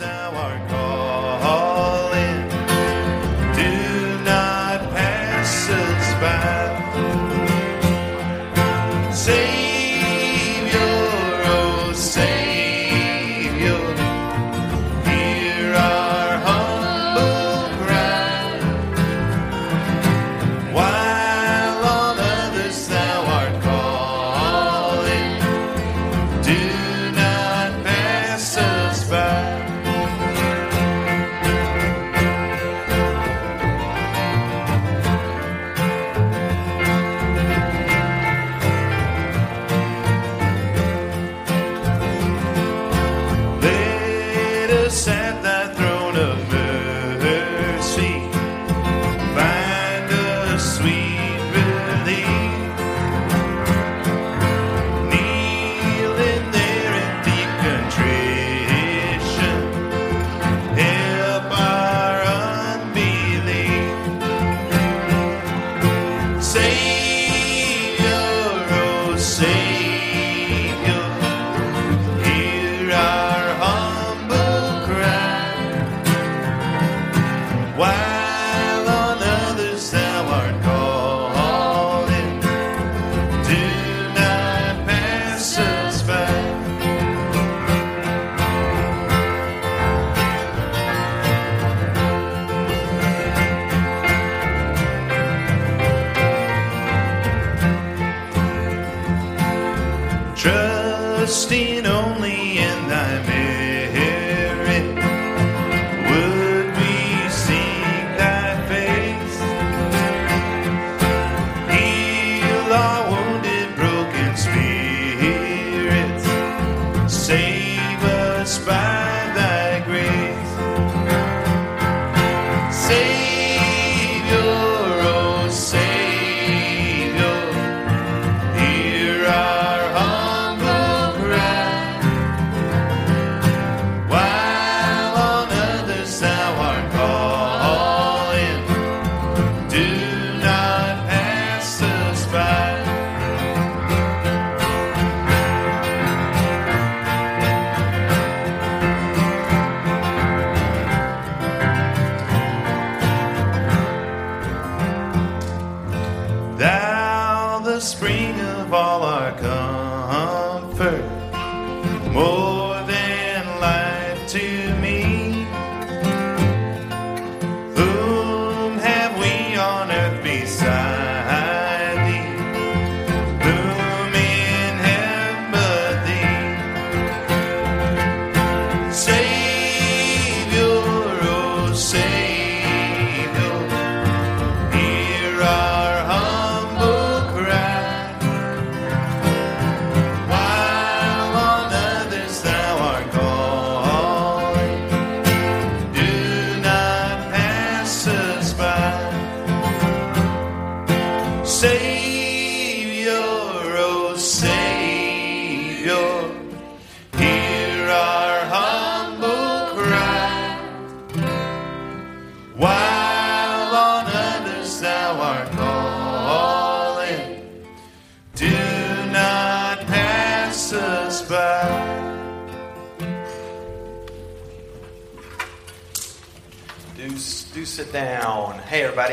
thou art spring of all our comfort,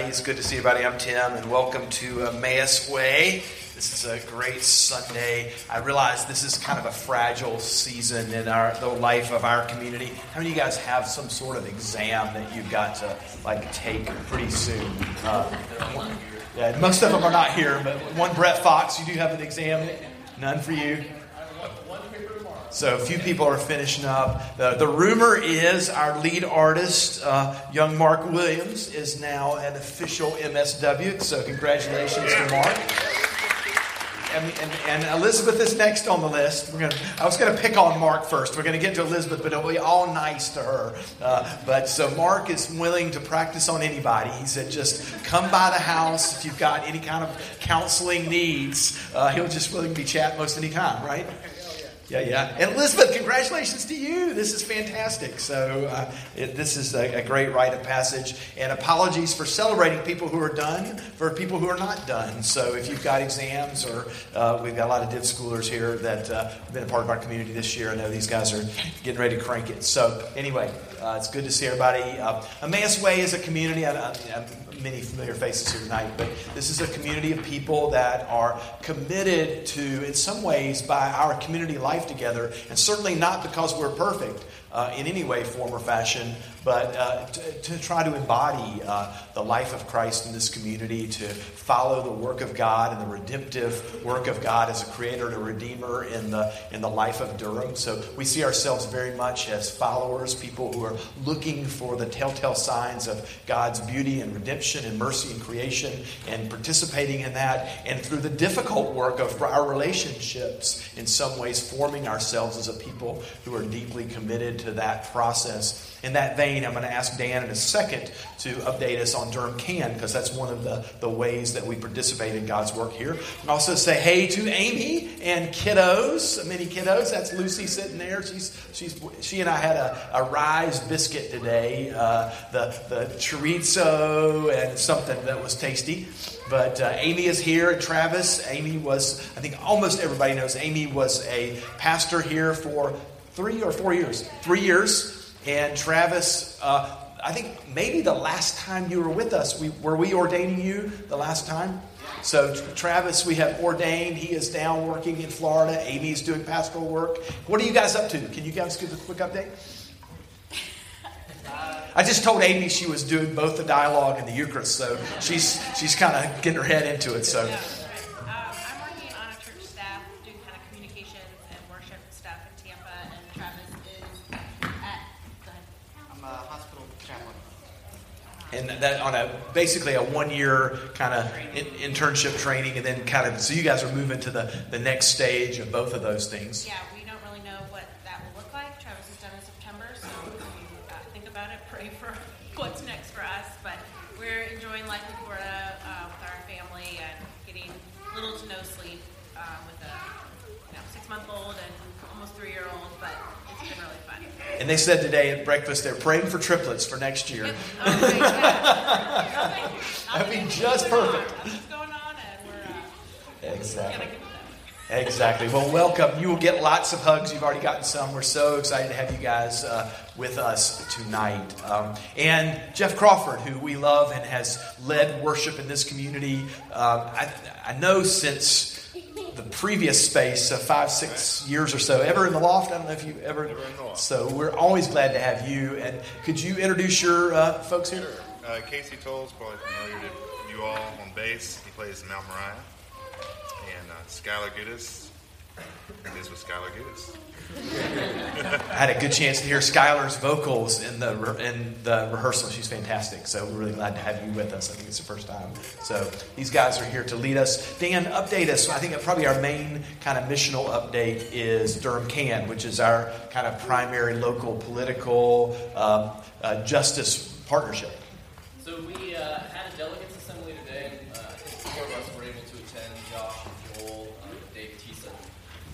It's good to see everybody. I'm Tim, and welcome to Emmaus Way. This is a great Sunday. I realize this is kind of a fragile season in our the life of our community. How many of you guys have some sort of exam that you've got to like take pretty soon? Uh, yeah, most of them are not here, but one Brett Fox, you do have an exam. None for you. So a few people are finishing up. The, the rumor is our lead artist, uh, young Mark Williams, is now an official MSW. So congratulations to Mark. And, and, and Elizabeth is next on the list. We're gonna, I was going to pick on Mark first. We're going to get to Elizabeth, but it'll be all nice to her. Uh, but so Mark is willing to practice on anybody. He said, just come by the house if you've got any kind of counseling needs. Uh, he'll just willing to be chat most any time, right? Yeah, yeah. And Elizabeth, congratulations to you. This is fantastic. So, uh, it, this is a, a, great rite of passage. And apologies for celebrating people who are done for people who are not done. So, if you've got exams, or uh, we've got a lot of div schoolers here that uh, have been a part of our community this year, I know these guys are getting ready to crank it. So, anyway, uh, it's good to see everybody. Uh, Emmaus Way is a community. I, I, many familiar faces here tonight, but this is a community of people that are committed to, in some ways, by our community life together, and certainly not because we're perfect uh, in any way, form, or fashion, but uh, to, to, try to embody uh, the life of Christ in this community, to follow the work of God and the redemptive work of God as a creator and a redeemer in the, in the life of Durham. So we see ourselves very much as followers, people who are looking for the telltale signs of God's beauty and redemption and mercy and creation and participating in that. And through the difficult work of our relationships, in some ways, forming ourselves as a people who are deeply committed to that process. In that vein, I'm going to ask Dan in a second to update us on Durham Can, because that's one of the, the ways that we participate in God's work here. And also say hey to Amy and kiddos, many kiddos. That's Lucy sitting there. She's, she's, she and I had a, a rise biscuit today, uh, the, the chorizo and something that was tasty. But uh, Amy is here, and Travis. Amy was, I think almost everybody knows, Amy was a pastor here for three or four years. Three years. And Travis, uh, I think maybe the last time you were with us, we, were we ordaining you the last time? So, Travis, we have ordained. He is down working in Florida. Amy's doing pastoral work. What are you guys up to? Can you guys give a quick update? I just told Amy she was doing both the dialogue and the Eucharist, so she's she's kind of getting her head into it. So. And that on a basically a one year kind of in, internship training, and then kind of so you guys are moving to the the next stage of both of those things. Yeah, we don't really know what that will look like. Travis is done in September, so if you uh, think about it, pray for what's next for us. But we're enjoying life in Florida uh, with our family and getting little to no sleep um, with a you know, six month old and almost three year old, but it's been really fun. And they said today at breakfast they're praying for triplets for next year. That'd be just perfect. Exactly. Exactly. Well, welcome. You will get lots of hugs. You've already gotten some. We're so excited to have you guys uh, with us tonight. Um, and Jeff Crawford, who we love and has led worship in this community, um, I, I know since the previous space, uh, five, six years or so. Ever in the loft? I don't know if you ever. So we're always glad to have you. And could you introduce your uh, folks here? Sure. Uh, Casey Toll's, probably familiar to you all on bass. He plays Mount Moriah. And uh, Skylar Gudasz is with Skylar Gudasz. I had a good chance to hear Skylar's vocals in the in the rehearsal. She's fantastic. So we're really glad to have you with us. I think it's the first time. So these guys are here to lead us. Dan, update us. I think probably our main kind of missional update is Durham Can, which is our kind of primary local political um, uh, justice partnership. So we uh, had a delegates assembly today. Uh, I think four of us were able to attend. Josh and Joel, um, Dave Tisa,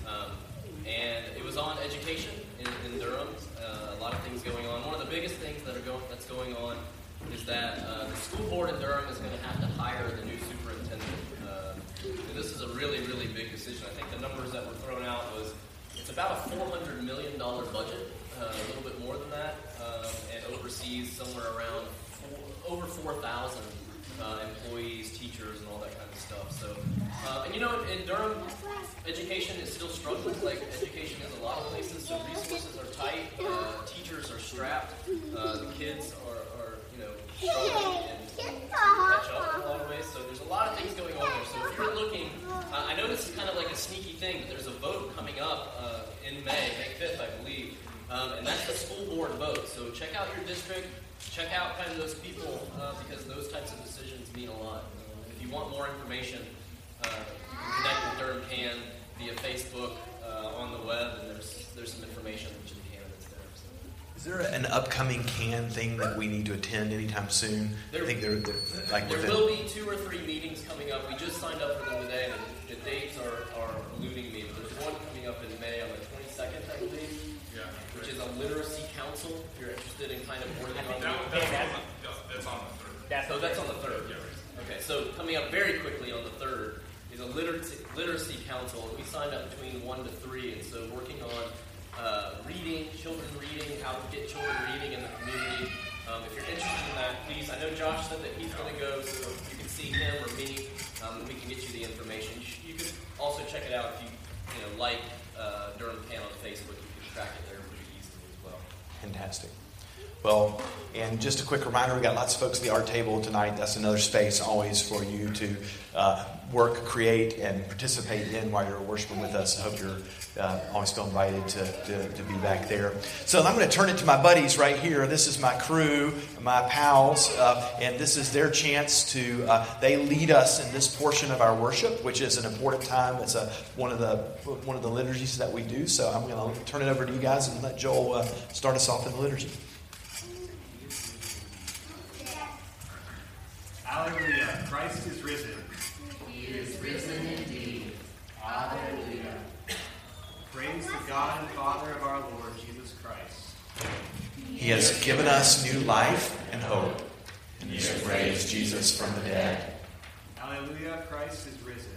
um, and was on education in, in Durham. Uh, a lot of things going on. One of the biggest things that are going that's going on is that uh, the school board in Durham is going to have to hire the new superintendent. Uh, and this is a really, really big decision. I think the numbers that were thrown out was it's about a four hundred million dollar budget, uh, a little bit more than that, um, and oversees somewhere around four, over four thousand uh, employees, teachers, and all that kind of stuff. So, uh, and you know, in Durham, education is still struggling. Like education is a lot of places, so resources are tight. Uh, teachers are strapped. Uh, the kids are, are, So there's a lot of things going on there. So if you're looking, uh, I know this is kind of like a sneaky thing, but there's a vote coming up uh, in May, May 5th, I believe. Um, and that's the school board vote. So check out your district, check out kind of those people uh, because those types of decisions mean a lot. If you want more information, connect with Durham Can via Facebook, on the web, and there's there's some information of the candidates there. So. Is there an upcoming can thing that we need to attend anytime soon? There, I think there, like there will be two or three meetings coming up. We just signed up for them today, and the, the dates are, are eluding me. But there's one coming up in May on the 26th which is a literacy council. If you're interested in kind of working on That, that's, on the, that's on the third. That's, so that's on the third. Okay, so coming up very quickly on the third is a literacy, literacy council. We signed up between one to three, and so working on uh, reading, children reading, how to get children reading in the community. Um, if you're interested in that, please. I know Josh said that he's going to go, so you can see him or me, um, and we can get you the information. You, sh- you could also check it out if you, you know, like uh, Durham Can on Facebook. You can track it there pretty easily as well. Fantastic. Well, and just a quick reminder, we've got lots of folks at the art table tonight. That's another space always for you to uh, work, create, and participate in while you're worshiping with us. I hope you're uh, always feel invited to, to, to, be back there. So I'm going to turn it to my buddies right here. This is my crew, my pals, uh, and this is their chance to, uh, they lead us in this portion of our worship, which is an important time. It's a, one, of the, one of the liturgies that we do. So I'm going to turn it over to you guys and let Joel uh, start us off in the liturgy. Hallelujah. Christ is risen. He is risen indeed. Hallelujah. Praise the God and Father of our Lord Jesus Christ. He has given us new life and hope, and He has raised Jesus from the dead. Hallelujah. Christ is risen.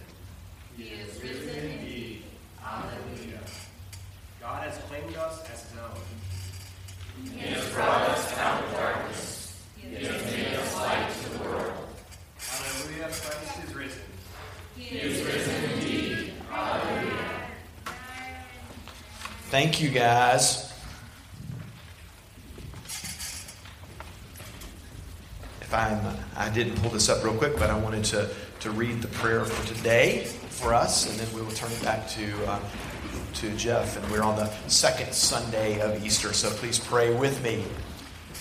He is risen indeed. Hallelujah. God has claimed us as His own. He has brought us out of darkness. He has made us light to the world. Hallelujah. Christ is risen. He is risen indeed. Hallelujah. Thank you, guys. If I'm, I didn't pull this up real quick, but I wanted to, to read the prayer for today for us, and then we will turn it back to, uh, to Jeff. And we're on the second Sunday of Easter, so please pray with me.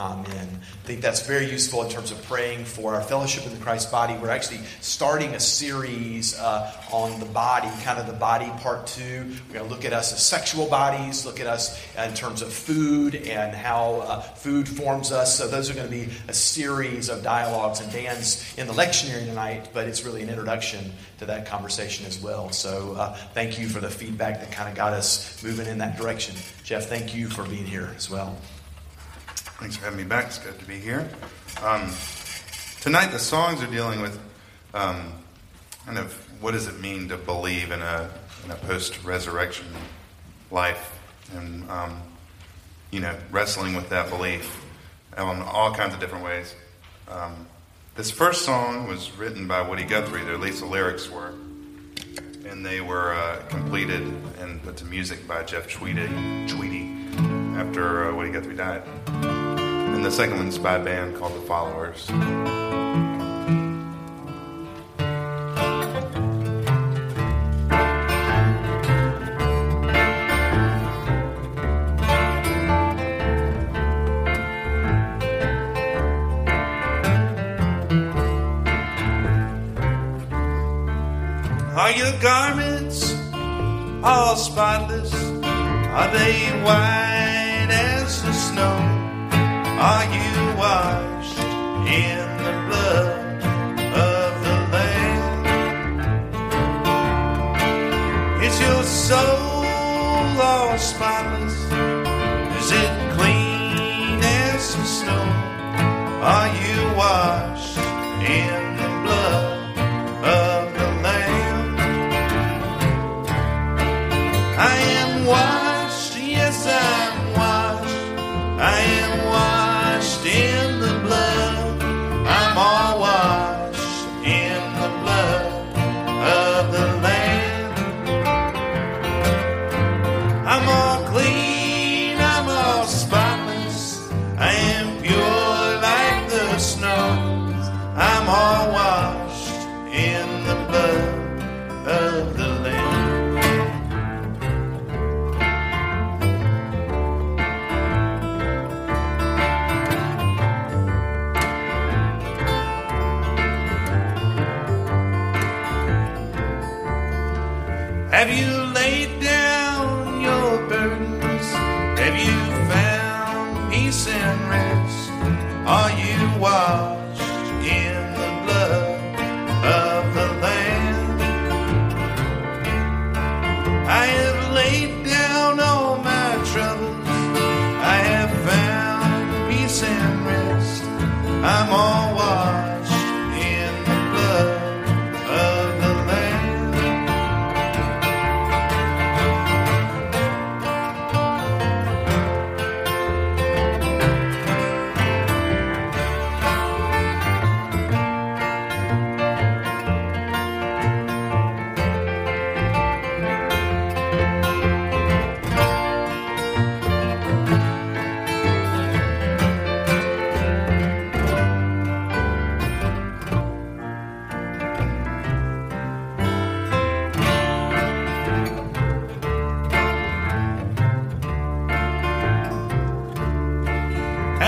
Amen. I think that's very useful in terms of praying for our fellowship in the Christ body. We're actually starting a series uh, on the body, kind of the body part two. We're going to look at us as sexual bodies, look at us in terms of food and how uh, food forms us. So, those are going to be a series of dialogues. And Dan's in the lectionary tonight, but it's really an introduction to that conversation as well. So, uh, thank you for the feedback that kind of got us moving in that direction. Jeff, thank you for being here as well. Thanks for having me back. It's good to be here. Um, tonight, the songs are dealing with um, kind of what does it mean to believe in a, in a post resurrection life and, um, you know, wrestling with that belief in all kinds of different ways. Um, this first song was written by Woody Guthrie, or at least the lyrics were, and they were uh, completed and put to music by Jeff Tweedy, Tweedy after uh, Woody Guthrie died. And the second one's by a band called The Followers. Are your garments all spotless? Are they white? Are you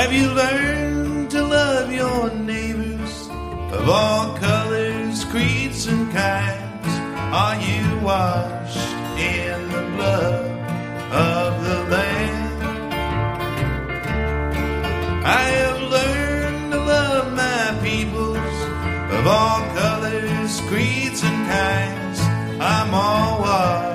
Have you learned to love your neighbors of all colors, creeds, and kinds? Are you washed in the blood of the land? I have learned to love my peoples of all colors, creeds, and kinds. I'm all washed.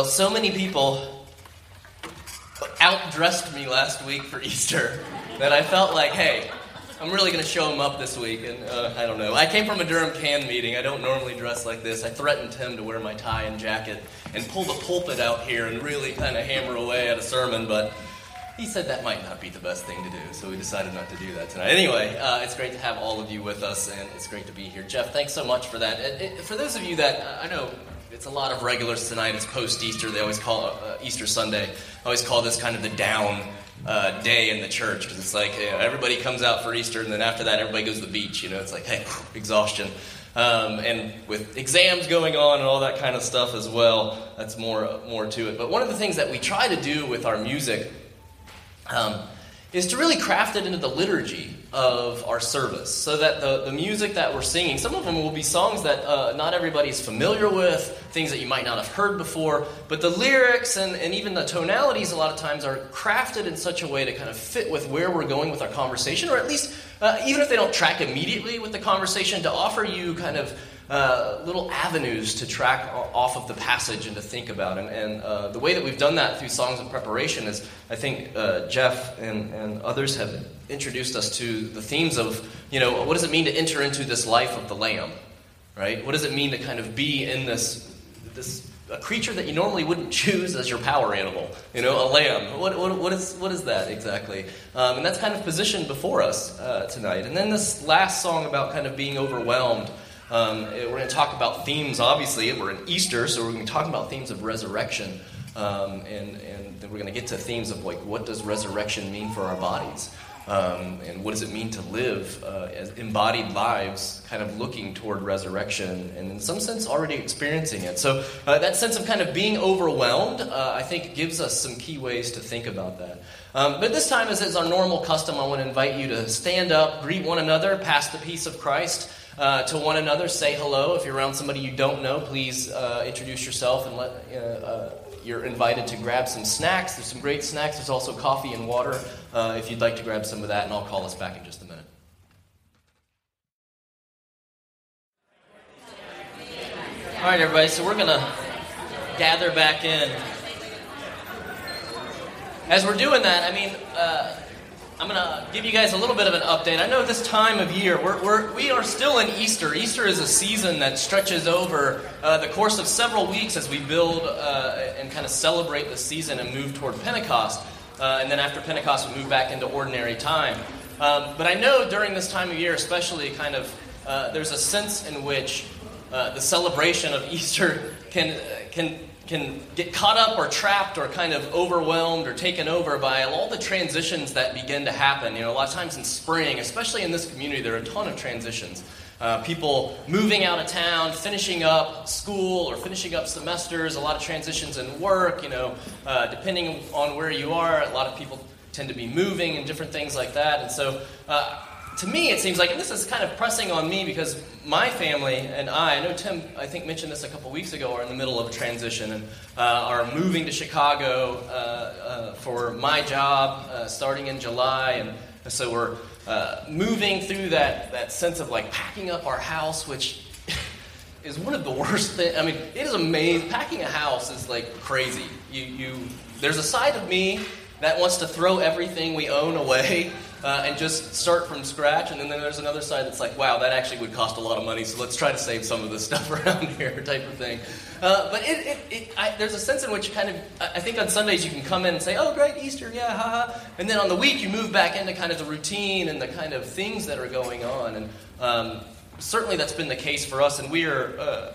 Well, so many people outdressed me last week for Easter that I felt like, hey, I'm really going to show them up this week. And uh, I don't know. I came from a Durham Can meeting. I don't normally dress like this. I threatened him to wear my tie and jacket and pull the pulpit out here and really kind of hammer away at a sermon, but he said that might not be the best thing to do, so we decided not to do that tonight. Anyway, uh, it's great to have all of you with us, and it's great to be here. Jeff, thanks so much for that. It, it, for those of you that uh, I know, it's a lot of regulars tonight. It's post Easter. They always call uh, Easter Sunday. I always call this kind of the down uh, day in the church because it's like you know, everybody comes out for Easter, and then after that, everybody goes to the beach. You know, it's like hey, exhaustion. Um, and with exams going on and all that kind of stuff as well, that's more more to it. But one of the things that we try to do with our music um, is to really craft it into the liturgy of our service. So that the, the music that we're singing, some of them will be songs that uh, not everybody's familiar with, things that you might not have heard before, but the lyrics and, and even the tonalities a lot of times are crafted in such a way to kind of fit with where we're going with our conversation, or at least, uh, even if they don't track immediately with the conversation, to offer you kind of uh, little avenues to track off of the passage and to think about. And, and uh, the way that we've done that through songs of preparation is, I think uh, Jeff and, and others have introduced us to the themes of, you know, what does it mean to enter into this life of the Lamb, right? What does it mean to kind of be in this, this a creature that you normally wouldn't choose as your power animal, you know, a lamb. What, what, what, is, what is that exactly? Um, and that's kind of positioned before us uh, tonight. And then this last song about kind of being overwhelmed. Um, we're going to talk about themes, obviously. We're in Easter, so we're going to be talking about themes of resurrection. Um, and, and we're going to get to themes of like, what does resurrection mean for our bodies? Um, and what does it mean to live uh, as embodied lives, kind of looking toward resurrection and in some sense already experiencing it? So, uh, that sense of kind of being overwhelmed, uh, I think, gives us some key ways to think about that. Um, but this time, as is our normal custom, I want to invite you to stand up, greet one another, pass the peace of Christ. Uh, to one another, say hello. If you're around somebody you don't know, please uh, introduce yourself and let uh, you're invited to grab some snacks. There's some great snacks. There's also coffee and water uh, if you'd like to grab some of that, and I'll call us back in just a minute. All right, everybody, so we're going to gather back in. As we're doing that, I mean, uh, I'm going to give you guys a little bit of an update. I know this time of year, we're, we're, we are still in Easter. Easter is a season that stretches over uh, the course of several weeks as we build uh, and kind of celebrate the season and move toward Pentecost. Uh, and then after Pentecost, we move back into ordinary time. Um, but I know during this time of year, especially, kind of, uh, there's a sense in which uh, the celebration of Easter can, can can get caught up or trapped or kind of overwhelmed or taken over by all the transitions that begin to happen. You know, a lot of times in spring, especially in this community, there are a ton of transitions. Uh, people moving out of town, finishing up school or finishing up semesters, a lot of transitions in work, you know, uh, depending on where you are, a lot of people tend to be moving and different things like that. And so, uh, to me, it seems like, and this is kind of pressing on me because my family and I, I know Tim, I think, mentioned this a couple weeks ago, are in the middle of a transition and uh, are moving to Chicago uh, uh, for my job uh, starting in July. And so we're uh, moving through that, that sense of like packing up our house, which is one of the worst things. I mean, it is amazing. Packing a house is like crazy. You, you, there's a side of me that wants to throw everything we own away uh, and just start from scratch. And then there's another side that's like, wow, that actually would cost a lot of money, so let's try to save some of this stuff around here, type of thing. Uh, but it, it, it I, there's a sense in which kind of, I think on Sundays you can come in and say, oh, great, Easter, yeah, haha. And then on the week you move back into kind of the routine and the kind of things that are going on. And um, certainly that's been the case for us. And we are. Uh,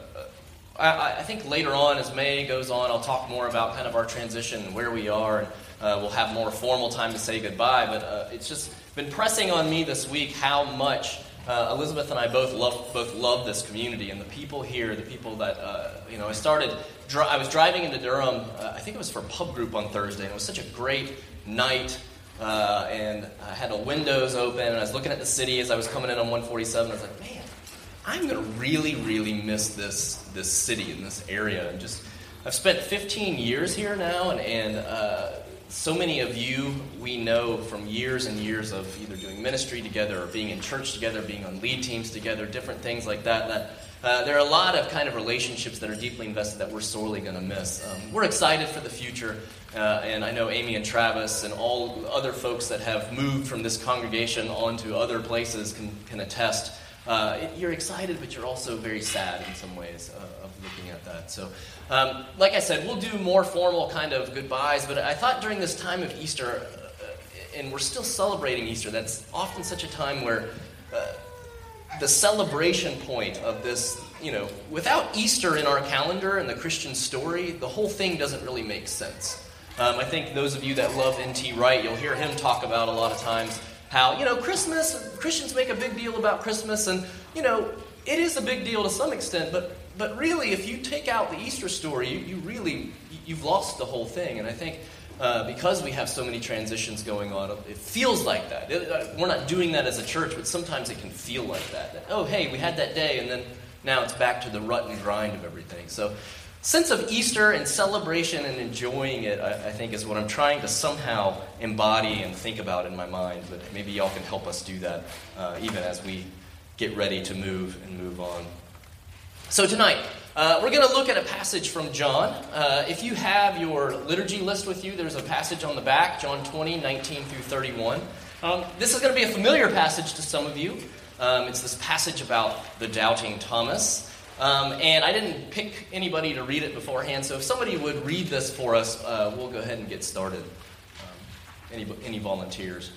I, I, think later on, as May goes on, I'll talk more about kind of our transition, where we are, and uh, we'll have more formal time to say goodbye, but uh, it's just been pressing on me this week how much uh, Elizabeth and I both love both love this community and the people here, the people that uh, you know. I started. Dri- I was driving into Durham. Uh, I think it was for pub group on Thursday, and it was such a great night. Uh, and I had the windows open, and I was looking at the city as I was coming in on 147. I was like, man, I'm gonna really, really miss this this city and this area, and just. I've spent 15 years here now, and, and so many of you we know from years and years of either doing ministry together or being in church together, being on lead teams together, different things like that. That uh, there are a lot of kind of relationships that are deeply invested that we're sorely going to miss. Um, we're excited for the future, uh, and I know Amy and Travis and all other folks that have moved from this congregation onto other places can, can attest. Uh, you're excited, but you're also very sad in some ways uh, looking at that. So, um, like I said, we'll do more formal kind of goodbyes, but I thought during this time of Easter, uh, and we're still celebrating Easter, that's often such a time where uh, the celebration point of this, you know, without Easter in our calendar and the Christian story, the whole thing doesn't really make sense. Um, I think those of you that love N.T. Wright, you'll hear him talk about a lot of times how, you know, Christmas, Christians make a big deal about Christmas, and, you know, it is a big deal to some extent, but but really, if you take out the Easter story, you, you really you've lost the whole thing. And I think uh, because we have so many transitions going on, it feels like that. It, uh, we're not doing that as a church, but sometimes it can feel like that. that. Oh, hey, we had that day, and then now it's back to the rut and grind of everything. So, sense of Easter and celebration and enjoying it, I, I think, is what I'm trying to somehow embody and think about in my mind. But maybe y'all can help us do that, uh, even as we get ready to move and move on. So, tonight, uh, we're going to look at a passage from John. Uh, if you have your liturgy list with you, there's a passage on the back, John 20, 19 through 31. Um, this is going to be a familiar passage to some of you. Um, it's this passage about the doubting Thomas. Um, and I didn't pick anybody to read it beforehand, so if somebody would read this for us, uh, we'll go ahead and get started. Um, any, any volunteers?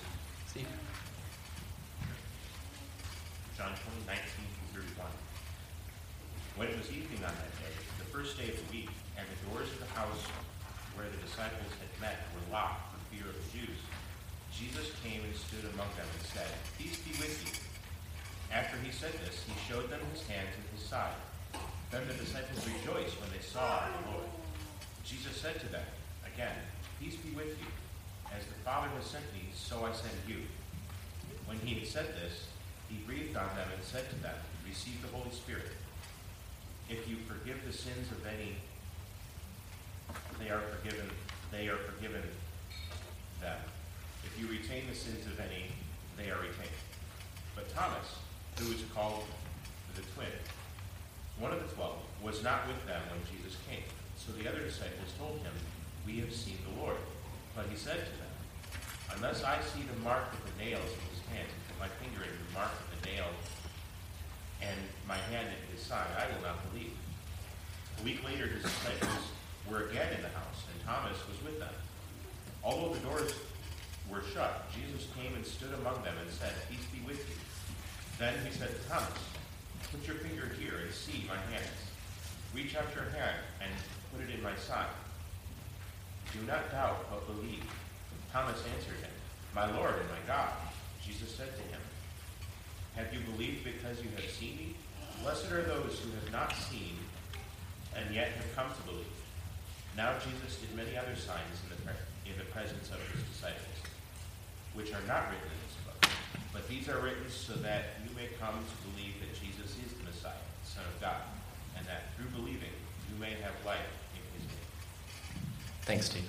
When it was evening on that day, the first day of the week, and the doors of the house where the disciples had met were locked for fear of the Jews, Jesus came and stood among them and said, Peace be with you. After he said this, he showed them his hands and his side. Then the disciples rejoiced when they saw the Lord. Jesus said to them, Again, peace be with you. As the Father has sent me, so I send you. When he had said this, he breathed on them and said to them, Receive the Holy Spirit. If you forgive the sins of any, they are forgiven. They are forgiven them. If you retain the sins of any, they are retained. But Thomas, who is called the twin, one of the twelve, was not with them when Jesus came. So the other disciples told him, We have seen the Lord. But he said to them, Unless I see the mark of the nails in his hands, and put my finger in the mark of the nail, and my hand in his side, I will not believe. A week later, his disciples were again in the house, and Thomas was with them. Although the doors were shut, Jesus came and stood among them and said, Peace be with you. Then he said to Thomas, Put your finger here and see my hands. Reach out your hand and put it in my side. Do not doubt, but believe. Thomas answered him, My Lord and my God. Jesus said to him, Have you believed because you have seen me? Blessed are those who have not seen and yet have come to believe. Now Jesus did many other signs in the, in the presence of his disciples, which are not written in this book. But these are written so that you may come to believe that Jesus is the Messiah, the Son of God, and that through believing you may have life in his name. Thanks, Steve.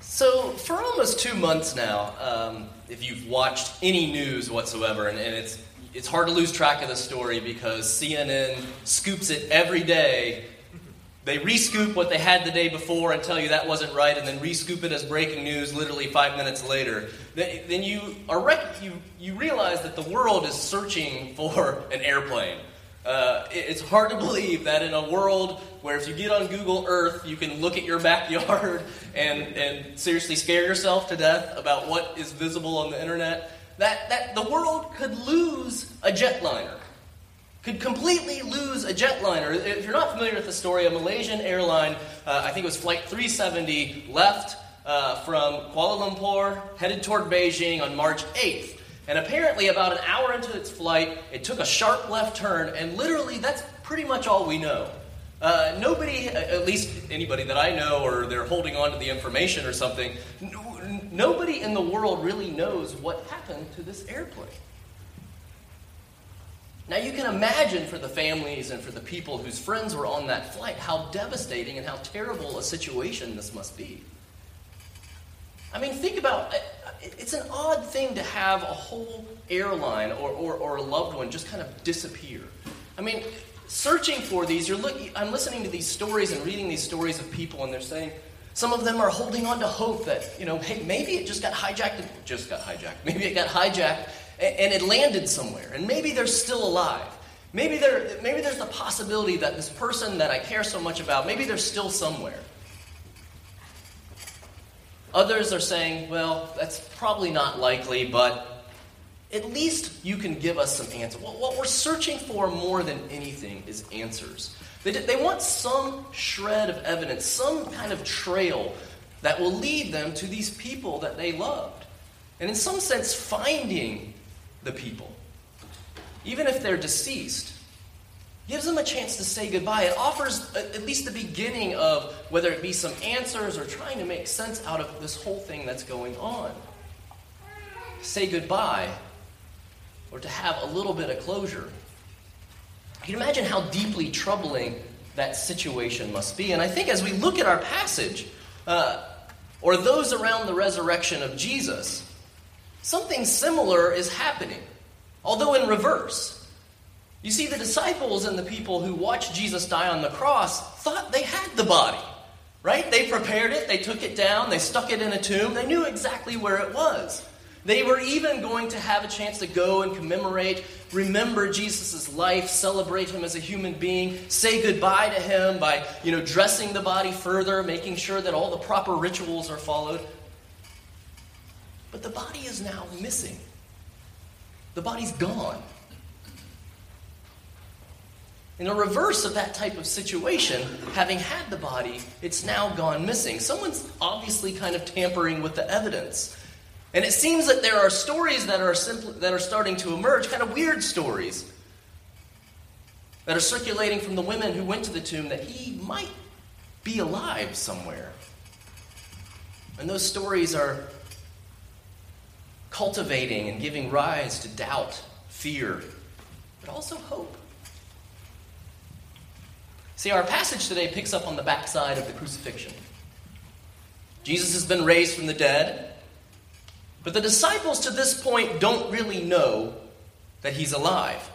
So, for almost two months now, um, if you've watched any news whatsoever, and, and it's it's hard to lose track of the story because CNN scoops it every day. They rescoop what they had the day before and tell you that wasn't right, and then rescoop it as breaking news literally five minutes later. Then you are rec- you you realize that the world is searching for an airplane. Uh, it's hard to believe that in a world where if you get on Google Earth, you can look at your backyard and, and seriously scare yourself to death about what is visible on the internet, that, that the world could lose a jetliner. Could completely lose a jetliner. If you're not familiar with the story, a Malaysian airline, uh, I think it was Flight 370, left uh, from Kuala Lumpur, headed toward Beijing on March 8th. And apparently, about an hour into its flight, it took a sharp left turn, and literally, that's pretty much all we know. Uh, nobody, at least anybody that I know, or they're holding on to the information or something, n- nobody in the world really knows what happened to this airplane. Now, you can imagine for the families and for the people whose friends were on that flight how devastating and how terrible a situation this must be. I mean, think about uh, it's an odd thing to have a whole airline or, or, or a loved one just kind of disappear. I mean, searching for these, you're looking, I'm listening to these stories and reading these stories of people, and they're saying, some of them are holding on to hope that, you know, hey, maybe it just got hijacked, just got hijacked, maybe it got hijacked and, and it landed somewhere, and maybe they're still alive. Maybe, there, maybe there's the possibility that this person that I care so much about, maybe they're still somewhere. Others are saying, well, that's probably not likely, but at least you can give us some answers. What we're searching for more than anything is answers. They, they want some shred of evidence, some kind of trail that will lead them to these people that they loved. And in some sense, finding the people, even if they're deceased, gives them a chance to say goodbye. It offers at least the beginning of whether it be some answers or trying to make sense out of this whole thing that's going on. Say goodbye or to have a little bit of closure. You can imagine how deeply troubling that situation must be. And I think as we look at our passage, uh, or those around the resurrection of Jesus, something similar is happening, although in reverse. You see, the disciples and the people who watched Jesus die on the cross thought they had the body, right? They prepared it, they took it down, they stuck it in a tomb, they knew exactly where it was. They were even going to have a chance to go and commemorate, remember Jesus' life, celebrate him as a human being, say goodbye to him by, you know, dressing the body further, making sure that all the proper rituals are followed. But the body is now missing. The body's gone. In a reverse of that type of situation, having had the body, it's now gone missing. Someone's obviously kind of tampering with the evidence. And it seems that there are stories that are, simply, that are starting to emerge, kind of weird stories, that are circulating from the women who went to the tomb that he might be alive somewhere. And those stories are cultivating and giving rise to doubt, fear, but also hope. See, our passage today picks up on the backside of the crucifixion. Jesus has been raised from the dead, but the disciples to this point don't really know that he's alive.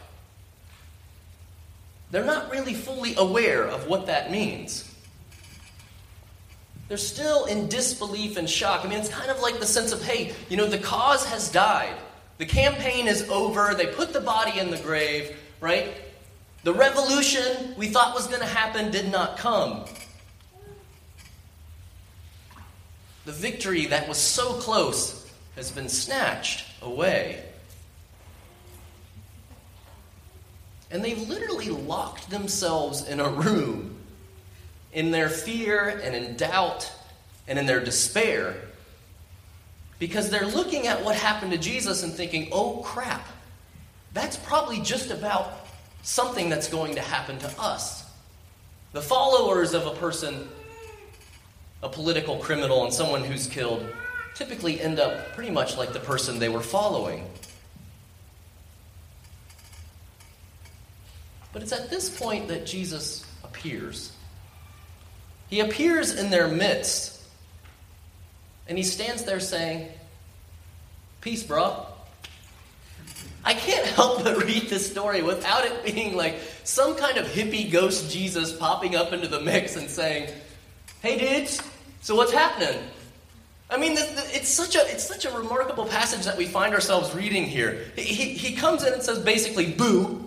They're not really fully aware of what that means. They're still in disbelief and shock. I mean, it's kind of like the sense of, hey, you know, the cause has died. The campaign is over. They put the body in the grave, right? The revolution we thought was going to happen did not come. The victory that was so close has been snatched away. And they've literally locked themselves in a room in their fear and in doubt and in their despair because they're looking at what happened to Jesus and thinking, oh crap, that's probably just about something that's going to happen to us. The followers of a person, a political criminal, and someone who's killed typically end up pretty much like the person they were following. But it's at this point that Jesus appears. He appears in their midst, and he stands there saying, Peace, bro. I can't help but read this story without it being like some kind of hippie ghost Jesus popping up into the mix and saying, "Hey, dudes, so what's happening?" I mean, it's such a it's such a remarkable passage that we find ourselves reading here. He, he comes in and says basically, "Boo."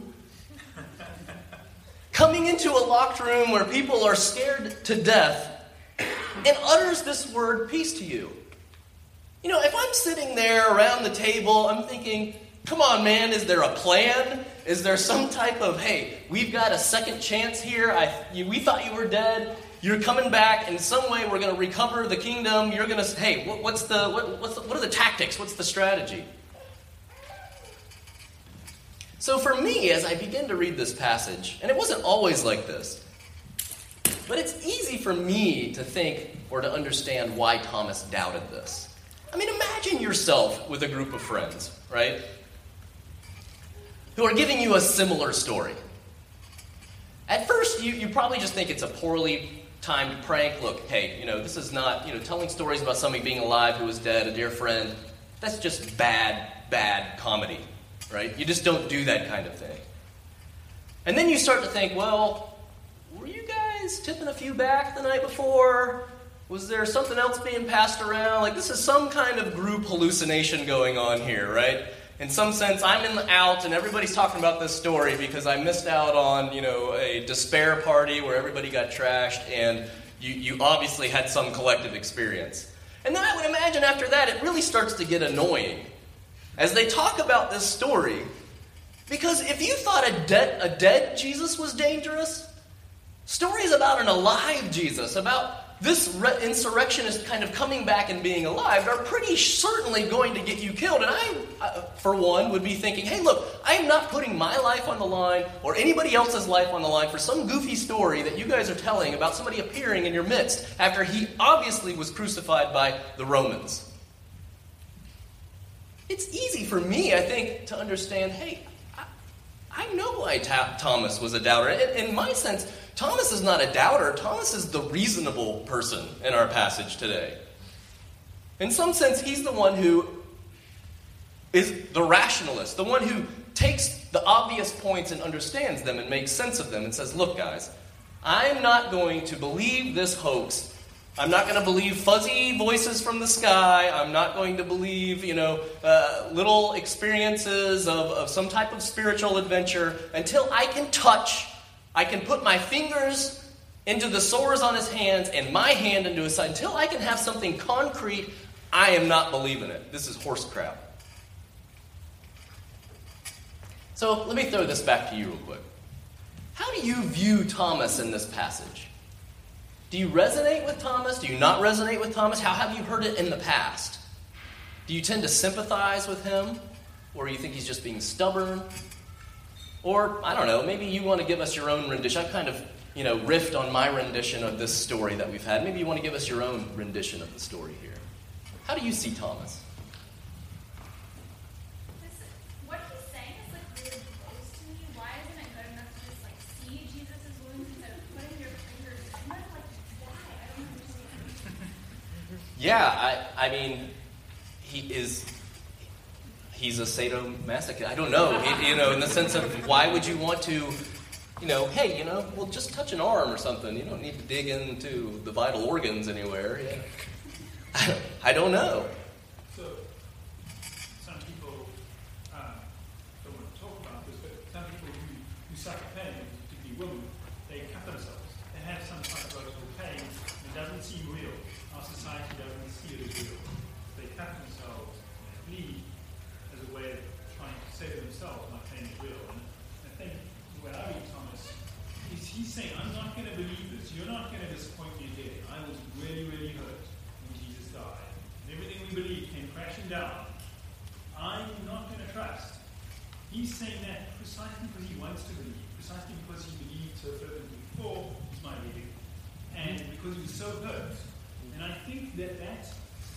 Coming into a locked room where people are scared to death and utters this word, peace to you. You know, if I'm sitting there around the table, I'm thinking, Come on, man, is there a plan? Is there some type of, hey, we've got a second chance here? I, you, we thought you were dead. You're coming back. In some way, we're going to recover the kingdom. You're going to, hey, what, what's the, what, what's the, what are the tactics? What's the strategy? So for me, as I begin to read this passage, and it wasn't always like this, but it's easy for me to think or to understand why Thomas doubted this. I mean, imagine yourself with a group of friends, right? Who are giving you a similar story. At first, you, you probably just think it's a poorly timed prank. Look, hey, you know, this is not, you know, telling stories about somebody being alive who was dead, a dear friend. That's just bad, bad comedy, right? You just don't do that kind of thing. And then you start to think, well, were you guys tipping a few back the night before? Was there something else being passed around? Like, this is some kind of group hallucination going on here, right? In some sense, I'm in the out, and everybody's talking about this story because I missed out on, you know, a despair party where everybody got trashed, and you, you obviously had some collective experience. And then I would imagine after that, it really starts to get annoying as they talk about this story. Because if you thought a, de- a dead Jesus was dangerous, stories about an alive Jesus, about this re- insurrectionist kind of coming back and being alive are pretty certainly going to get you killed. And I, uh, for one, would be thinking, hey, look, I am not putting my life on the line or anybody else's life on the line for some goofy story that you guys are telling about somebody appearing in your midst after he obviously was crucified by the Romans. It's easy for me, I think, to understand hey, I, know why Ta- Thomas was a doubter. In, in my sense, Thomas is not a doubter, Thomas is the reasonable person in our passage today. In some sense, he's the one who is the rationalist, the one who takes the obvious points and understands them and makes sense of them and says, Look, guys, I'm not going to believe this hoax. I'm not going to believe fuzzy voices from the sky. I'm not going to believe, you know, uh, little experiences of, of some type of spiritual adventure until I can touch I can put my fingers into the sores on his hands and my hand into his side until I can have something concrete. I am not believing it. This is horse crap. So let me throw this back to you real quick. How do you view Thomas in this passage? Do you resonate with Thomas? Do you not resonate with Thomas? How have you heard it in the past? Do you tend to sympathize with him? Or you think he's just being stubborn? Or, I don't know, maybe you want to give us your own rendition. I've kind of, you know, riffed on my rendition of this story that we've had. Maybe you want to give us your own rendition of the story here. How do you see Thomas? what he's saying is like really close to me. Why isn't it good enough to just like see Jesus' wounds instead of putting your fingers in them? Like, why? I don't understand. Yeah, I, I mean, he is. He's a sadomasochist. I don't know. You know, in the sense of why would you want to, you know, hey, you know, well, just touch an arm or something. You don't need to dig into the vital organs anywhere. Yeah. I don't know. So, some people um, don't want to talk about this, but some people who, who suffer pain, particularly women, they cut themselves. They have some psychological pain. It doesn't seem real. Our society doesn't see it as real. They cut themselves, they bleed as a way of trying to say to themselves, my pain is real. And I think when I read Thomas, he's, he's saying, I'm not going to believe this. You're not going to disappoint me again. I was really, really hurt when Jesus died. And everything we believe came crashing down. I'm not going to trust. He's saying that precisely because he wants to believe, precisely because he believed so fervently before his my reading, and because he was so hurt. And I think that that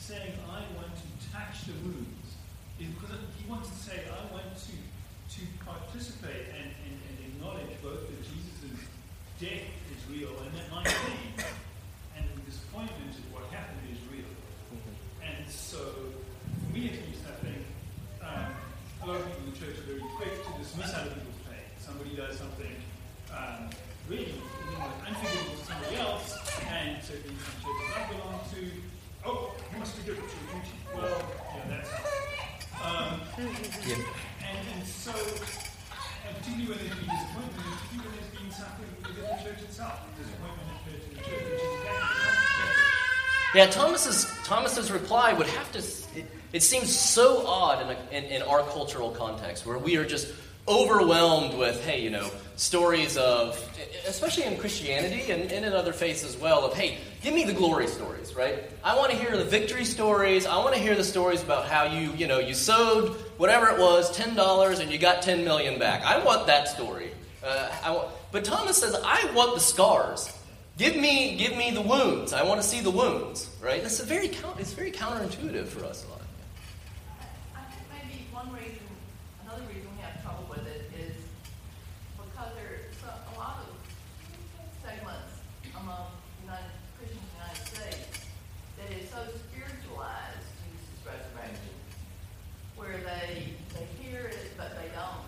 saying, I want to touch the wounds, is because he wants to say, I want to, to participate and, and, and acknowledge both that Jesus' death is real and that my pain and the disappointment of what happened is real. And so, for me at least, I think um, a lot of people in the church are very quick to dismiss other people's pain. Somebody does something um, really you know, unforgivable to somebody else, and certainly some churches I belong to, oh, you must forgive what you're guilty. Well, yeah, that's. Um, and, and so, and particularly when there's been disappointment, and particularly when there's been something within the church itself, disappointment in in the church, which is exactly Yeah, Thomas's Thomas's reply would have to. It, seems so odd in, a, in, in our cultural context, where we are just overwhelmed with, hey, you know, stories of, especially in Christianity and, and in other faiths as well, of, hey, give me the glory stories, right? I want to hear the victory stories. I want to hear the stories about how you, you know, you sowed whatever it was, ten dollars, and you got ten million back. I want that story. Uh, I want, but Thomas says, I want the scars. Give me, give me the wounds. I want to see the wounds, right? That's a very, it's very counterintuitive for us a lot. I think maybe one reason, another reason we have trouble with it is because there's a lot of segments among United Christians in the United States that is so spiritualized Jesus' resurrection, where they they hear it but they don't.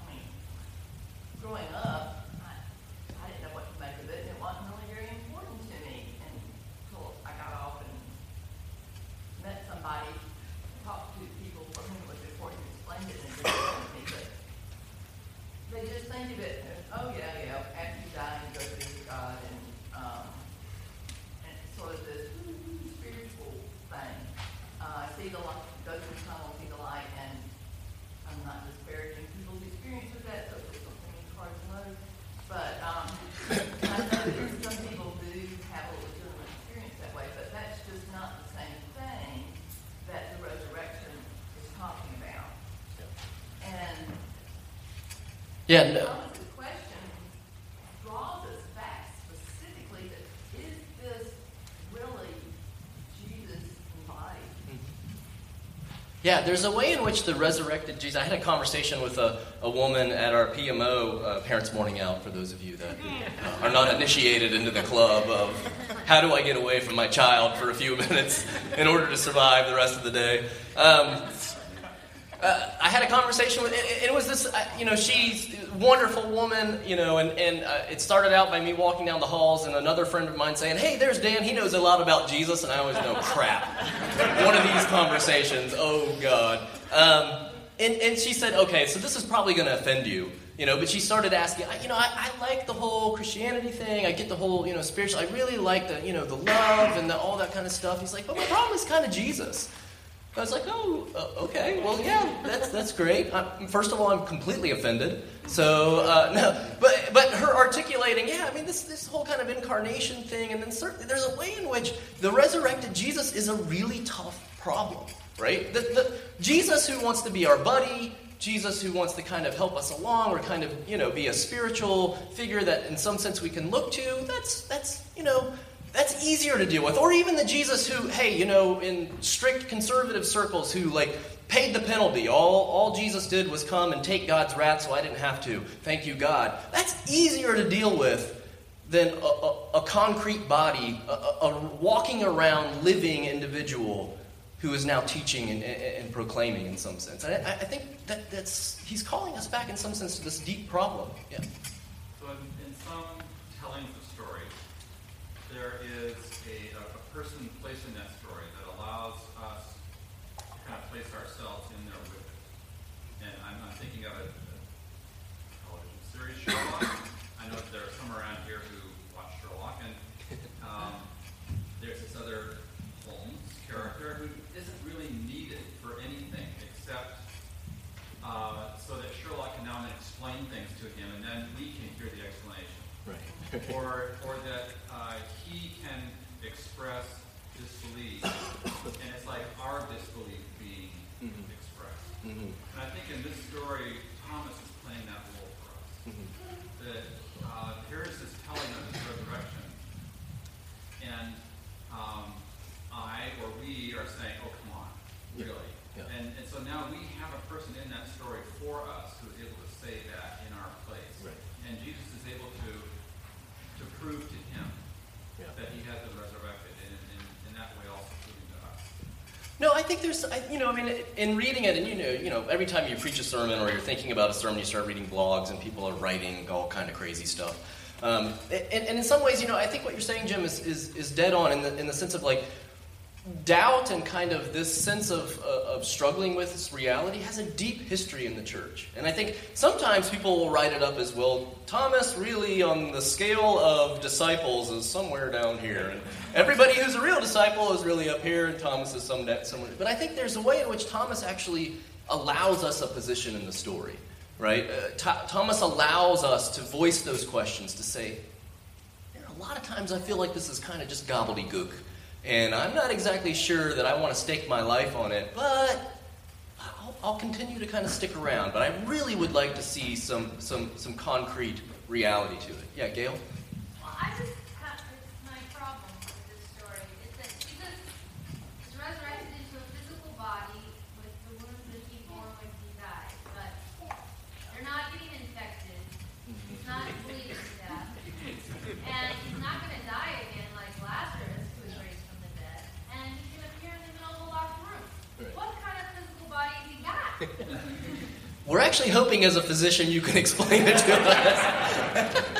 I mean, growing up, I, I didn't know what to make of it, and it wasn't really very important to me until I got off and met somebody, talked to people for whom it was important, explained it in a different way to me, but they just think of it as, oh yeah, yeah, after you die, you go to be with God, and, um, and it's sort of this spiritual thing. Uh, I see the light, go through the tunnel, see the light, and I'm not disparaging people's experience with that, so it's just something it's hard to know. But, um, I know that some people do have a legitimate experience that way, but that's just not the same thing that the resurrection is talking about. And Yeah, no, Thomas's question draws us back specifically to, is this really Jesus embodied? Yeah, there's a way in which the resurrected Jesus. I had a conversation with a, a woman at our PMO, uh, Parents Morning Out, for those of you that uh, are not initiated into the club of how do I get away from my child for a few minutes in order to survive the rest of the day. Um, uh, I had a conversation with, it, it was this, uh, you know, she's a wonderful woman, you know, and, and uh, it started out by me walking down the halls and another friend of mine saying, hey, there's Dan, he knows a lot about Jesus, and I always know, crap. One of these conversations, oh God. Um, and, and she said, okay, so this is probably going to offend you, you know, but she started asking, you know, I, I like the whole Christianity thing, I get the whole, you know, spiritual, I really like the, you know, the love and the, all that kind of stuff. He's like, but my problem is kind of Jesus. I was like, oh, uh, okay, well, yeah, that's that's great. i first of all, I'm completely offended. So uh, no, but but her articulating, yeah, I mean, this this whole kind of incarnation thing, and then certainly there's a way in which the resurrected Jesus is a really tough problem. right? The, the, Jesus who wants to be our buddy, Jesus who wants to kind of help us along or kind of, you know, be a spiritual figure that in some sense we can look to, that's, that's you know, that's easier to deal with. Or even the Jesus who, hey, you know, in strict conservative circles who, like, paid the penalty. All, all Jesus did was come and take God's wrath, so I didn't have to. Thank you, God. That's easier to deal with than a, a, a concrete body, a, a, walking around, living individual who is now teaching and, and, and proclaiming in some sense. I, I, think that that's, he's calling us back in some sense to this deep problem. Yeah. So, in, in some tellings of story, there is a, a person placed in that story that allows us to kind of place ourselves in there with it. And I'm, I'm thinking of uh, a, a television series, Sherlock. I know that there are some around here who watch Sherlock, and um, there's this other Holmes character who isn't really needed for anything except uh, so that Sherlock can now explain things to him, and then we can hear the explanation. Right. or, or that uh, he can express disbelief, and it's like our disbelief being Mhm. expressed. Mhm. And I think in this story, Thomas is playing that role for us. Mhm. That uh, here is this telling of his resurrection, and um, I or we are saying, "Oh, come on, Yeah. really?" Yeah. And, and so now we have a person in that story for us who is able to say that in our place. Right. And Jesus is able to to prove to him Yeah. that he has been resurrected, and in, in that way also proving to us. No, I think there's, I- you know, I mean, in reading it, and you know, you know, every time you preach a sermon or you're thinking about a sermon, you start reading blogs and people are writing all kind of crazy stuff. Um, and, and in some ways, you know, I think what you're saying, Jim, is, is, is dead on in the, in the sense of like doubt and kind of this sense of, uh, of struggling with this reality has a deep history in the church. And I think sometimes people will write it up as well, Thomas really on the scale of disciples is somewhere down here. And everybody who's a real disciple is really up here, and Thomas is some somewhere. But I think there's a way in which Thomas actually allows us a position in the story, right? Uh, Th- Thomas allows us to voice those questions, to say, a lot of times I feel like this is kind of just gobbledygook. And I'm not exactly sure that I want to stake my life on it, but I'll, I'll continue to kind of stick around. But I really would like to see some, some, some concrete reality to it. Yeah, Gail? Well, I just have it's my problem with this story is that Jesus is resurrected into a physical body with the wounds that he bore when he died, but they're not getting infected. He's not bleeding to death, and he's not going to die again like Lazarus, who was raised from the dead, and he's going to appear in the middle of a locked room. Right. What kind of physical body has he got? We're actually hoping, as a physician, you can explain it to us.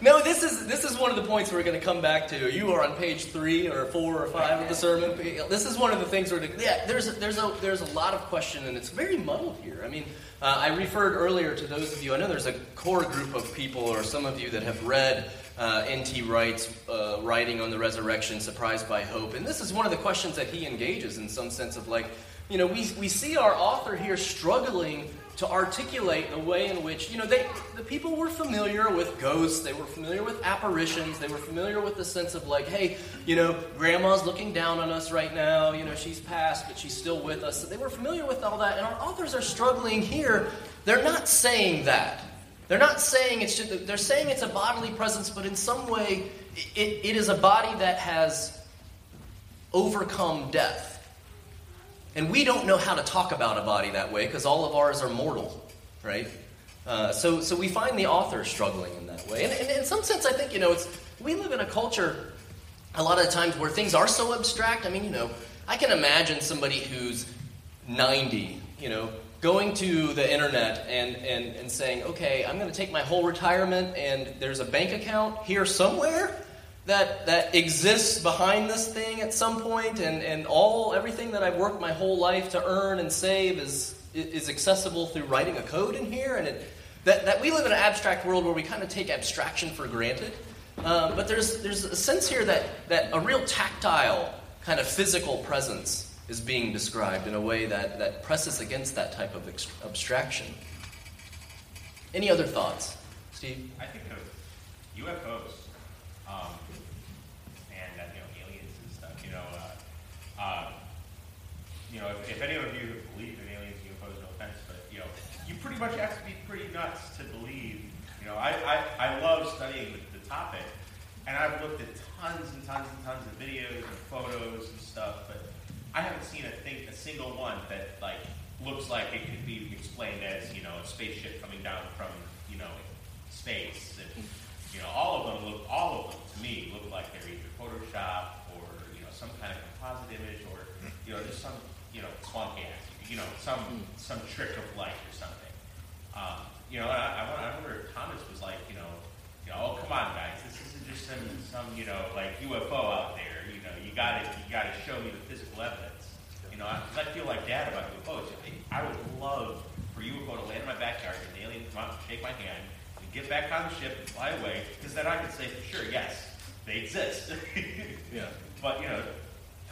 no, this is this is one of the points we're going to come back to. You are on page three or four or five of the sermon. This is one of the things we're yeah. There's a, there's a there's a lot of question, and it's very muddled here. I mean, uh, I referred earlier to those of you. I know there's a core group of people, or some of you that have read uh, N.T. Wright's uh, writing on the resurrection, "Surprised by Hope," and this is one of the questions that he engages in some sense of like you know, we, we see our author here struggling to articulate the way in which, you know, they, the people were familiar with ghosts, they were familiar with apparitions, they were familiar with the sense of like, hey, you know, grandma's looking down on us right now, you know, she's passed, but she's still with us. So they were familiar with all that, and our authors are struggling here. They're not saying that. They're not saying it's just, they're saying it's a bodily presence, but in some way, it, it is a body that has overcome death. And we don't know how to talk about a body that way because all of ours are mortal, right? Uh, so, so we find the author struggling in that way. And, and in some sense, I think, you know, it's, we live in a culture a lot of times where things are so abstract. I mean, you know, I can imagine somebody who's 90, you know, going to the internet and, and, and saying, okay, I'm going to take my whole retirement and there's a bank account here somewhere that that exists behind this thing at some point and, and all everything that I've worked my whole life to earn and save is is accessible through writing a code in here and it, that, that we live in an abstract world where we kind of take abstraction for granted um, but there's there's a sense here that that a real tactile kind of physical presence is being described in a way that, that presses against that type of ex- abstraction any other thoughts Steve? I think of UFOs um, and uh, you know aliens and stuff. You know, uh, you know if any of you have believed in aliens, UFOs, no offense, but you know, you pretty much have to be pretty nuts to believe. You know, I I, I love studying the, the topic, and I've looked at tons and tons and tons of videos and photos and stuff, but I haven't seen a thing, a single one that like looks like it could be explained as you know a spaceship coming down from you know space, and you know all of them look all of them to me look like they're either Photoshop or you know some kind of composite image or you know just some you know swamp gas, you know some some trick of light or something. Um, you know, I, I, wonder, I wonder if Thomas was like, you know, you know, oh come on guys, this isn't just some some you know like UFO out there. You know, you got to you got to show me the physical evidence. You know, because I, feel like dad about UFOs. I would love for UFO to land in my backyard and an alien come out and shake my hand and get back on the ship and fly away, because then I could say for sure, yes, they exist. Yeah. But you know,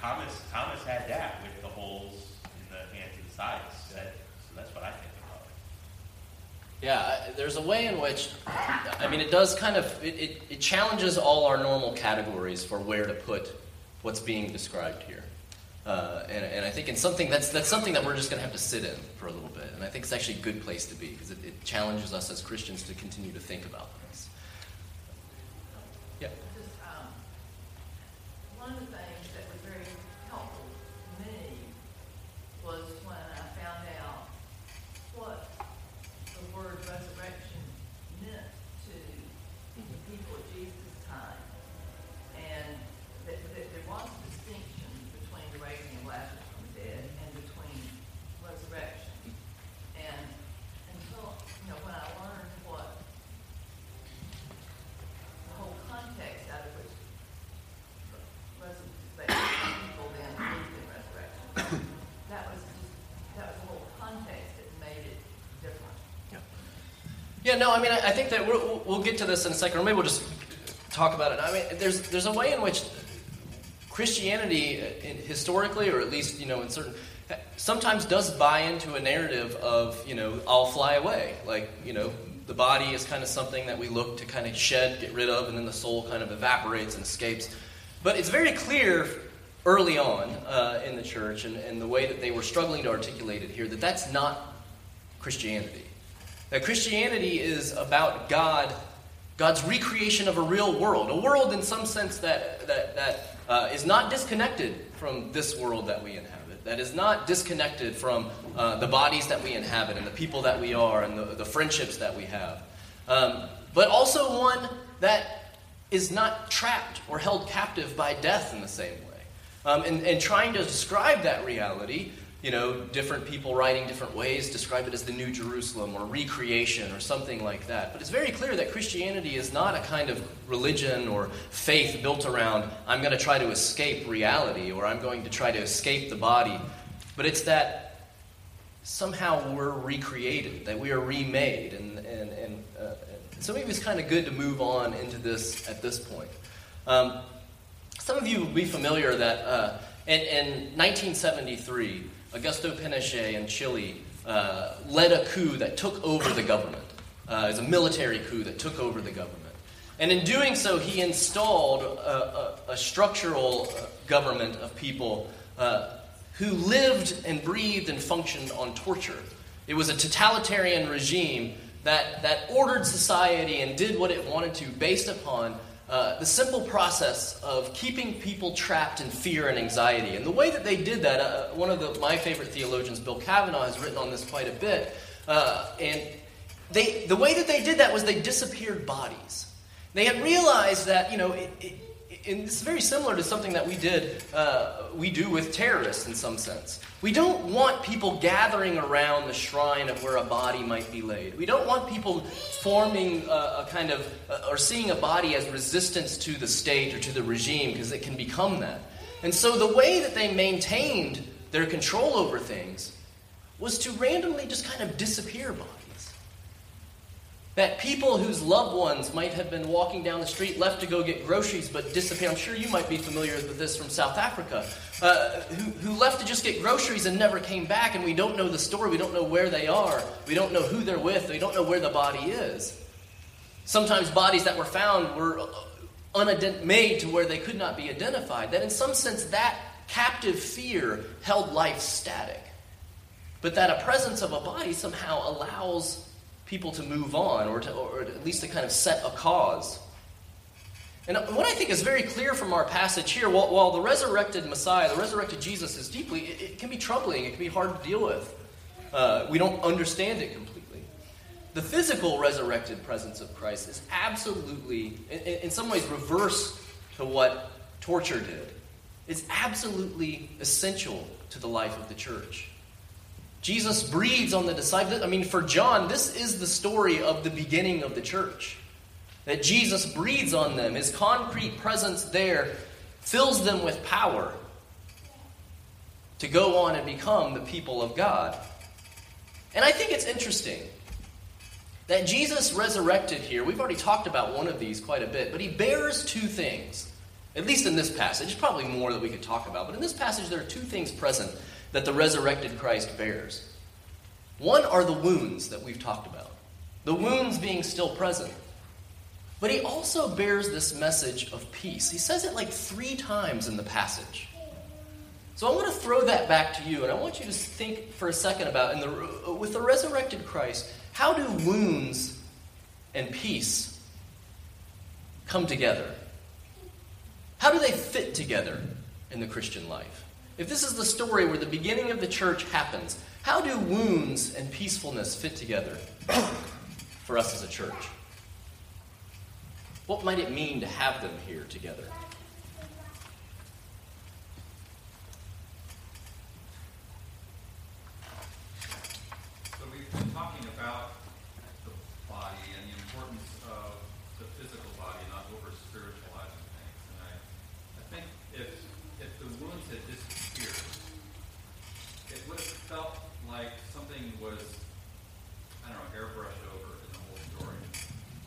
Thomas Thomas had that with the holes in the hands and sides. That, so that's what I think about it. Yeah, there's a way in which, I mean, it does kind of, it, it, it challenges all our normal categories for where to put what's being described here. Uh, and, and I think in something that's, that's something that we're just going to have to sit in for a little bit. And I think it's actually a good place to be because it, it challenges us as Christians to continue to think about this. Yeah. Just, um, one of the things that was very helpful to me was when I found out what the word resurrection meant to the people of Jesus' time. And that, that there was a distinction between the raising of Lazarus from the dead and between resurrection. And until, you know, when I learned what the whole context out of which resurrection people then believed in resurrection. That was just, that was the whole context that made it different. Yeah, no, I mean, I, I think that we'll, we'll get to this in a second, or maybe we'll just talk about it. I mean, there's there's a way in which Christianity, uh, historically, or at least you know, in certain, sometimes does buy into a narrative of you know, I'll fly away. Like you know, the body is kind of something that we look to kind of shed, get rid of, and then the soul kind of evaporates and escapes. But it's very clear early on uh, in the church, and, and the way that they were struggling to articulate it here, that that's not Christianity. That Christianity is about God, God's recreation of a real world, a world in some sense that that that uh, is not disconnected from this world that we inhabit, that is not disconnected from uh, the bodies that we inhabit and the people that we are and the, the friendships that we have, um, but also one that is not trapped or held captive by death in the same way. Um, and, and trying to describe that reality, you know, different people writing different ways describe it as the New Jerusalem or recreation or something like that. But it's very clear that Christianity is not a kind of religion or faith built around, I'm going to try to escape reality or I'm going to try to escape the body. But it's that somehow we're recreated, that we are remade. And, and, and uh, so maybe it's kind of good to move on into this at this point. Um, some of you will be familiar that uh, in, in 1973, Augusto Pinochet in Chile uh, led a coup that took over the government. Uh, it was a military coup that took over the government. And in doing so, he installed a, a, a structural uh, government of people uh, who lived and breathed and functioned on torture. It was a totalitarian regime that, that ordered society and did what it wanted to based upon uh, the simple process of keeping people trapped in fear and anxiety. And the way that they did that, uh, one of the, my favorite theologians, Bill Cavanaugh, has written on this quite a bit. Uh, and they, the way that they did that was they disappeared bodies. They had realized that, you know, it, it, and it's very similar to something that we did, uh, we do with terrorists in some sense. We don't want people gathering around the shrine of where a body might be laid. We don't want people forming a, a kind of, uh, or seeing a body as resistance to the state or to the regime, because it can become that. And so the way that they maintained their control over things was to randomly just kind of disappear bodies. That people whose loved ones might have been walking down the street, left to go get groceries, but disappear. I'm sure you might be familiar with this from South Africa, uh, who, who left to just get groceries and never came back, and we don't know the story. We don't know where they are. We don't know who they're with. We don't know where the body is. Sometimes bodies that were found were unident- made to where they could not be identified. That in some sense, that captive fear held life static. But that a presence of a body somehow allows people to move on, or, to, or at least to kind of set a cause. And what I think is very clear from our passage here, while, while the resurrected Messiah, the resurrected Jesus, is deeply, it, it, can be troubling, it can be hard to deal with. Uh, we don't understand it completely. The physical resurrected presence of Christ is absolutely, in, in some ways, reverse to what torture did. It's absolutely essential to the life of the church. Jesus breathes on the disciples. I mean, for John, this is the story of the beginning of the church. That Jesus breathes on them. His concrete presence there fills them with power to go on and become the people of God. And I think it's interesting that Jesus resurrected here. We've already talked about one of these quite a bit, but he bears two things. At least in this passage. Probably more that we could talk about, but in this passage, there are two things present that the resurrected Christ bears. One are the wounds that we've talked about, the wounds being still present. But he also bears this message of peace. He says it like three times in the passage. So I want to throw that back to you, and I want you to think for a second about, in the, with the resurrected Christ, how do wounds and peace come together? How do they fit together in the Christian life? If this is the story where the beginning of the church happens, how do wounds and peacefulness fit together for us as a church? What might it mean to have them here together? So we've been talking about the body and the importance of the physical body, not over spiritualizing things. And I, I think if if the wounds had disappeared, it would have felt like something was, I don't know, airbrushed over in the whole story.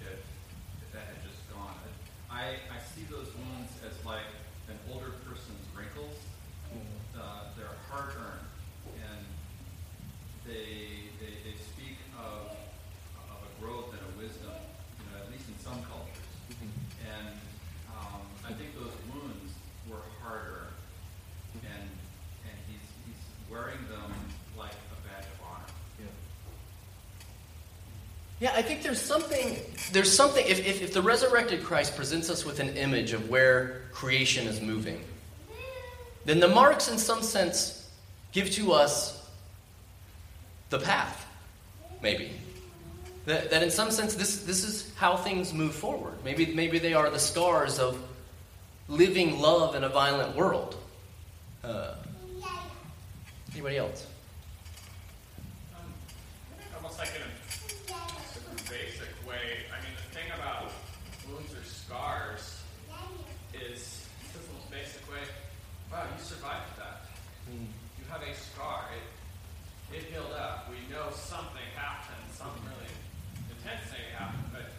If if that had just gone, I I see those wounds as like an older person's wrinkles. Uh, they're hard earned, and they, they, they speak of, of a growth and a wisdom, you know, at least in some cultures. And um, I think those wounds were harder, and and he's, he's wearing them like a badge of honor. Yeah, I think there's something, there's something, if, if, if the resurrected Christ presents us with an image of where creation is moving, then the marks, in some sense, give to us the path, maybe. That, that in some sense, this, this is how things move forward. Maybe, maybe they are the scars of living love in a violent world. Uh, anybody else? almost like in a super basic way. I mean, the thing about wounds or scars is this is the most basic way. Wow, you survived that. You have a scar. It it healed up. We know something happened, something really intense thing happened, but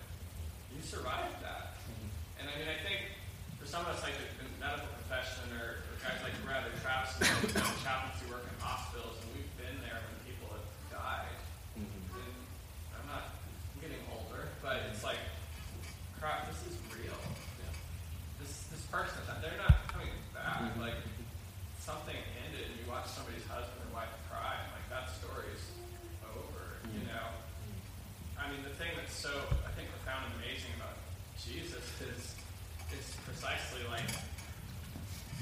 you survived that. And I mean, I think for some of us, like the medical profession, or, or guys like Brad or Travis, and chaplains who work in hospitals, and we've been there when people have died. And I'm not I'm getting older, but it's like, crap, this is real. This this person, they're not coming back. Like something ended, and you watch somebody's husband or wife cry, and like that story's over. You know. I mean, the thing that's so I think profound and amazing about Jesus is is precisely like,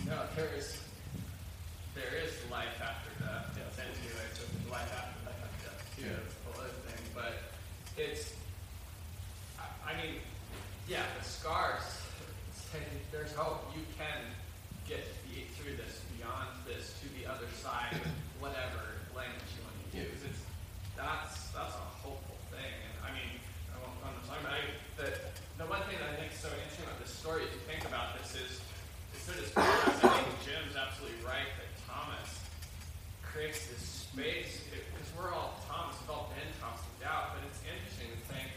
no, there is there is life after death. Yes, and you like so there's life after life after death too. It's a whole other thing, but it's. I, I mean, yeah, the scars say there's hope. You can get be- through this, beyond this, to the other side, whatever language you want to use. It's that's that's a hopeful thing, and I mean, I won't go on the time, but I, the the one thing that I think is so interesting about this story, if you think about this, is is sort of I think Jim's absolutely right that Thomas creates this space because we're all Thomas, we've all been Thomas of doubt, but it's interesting to think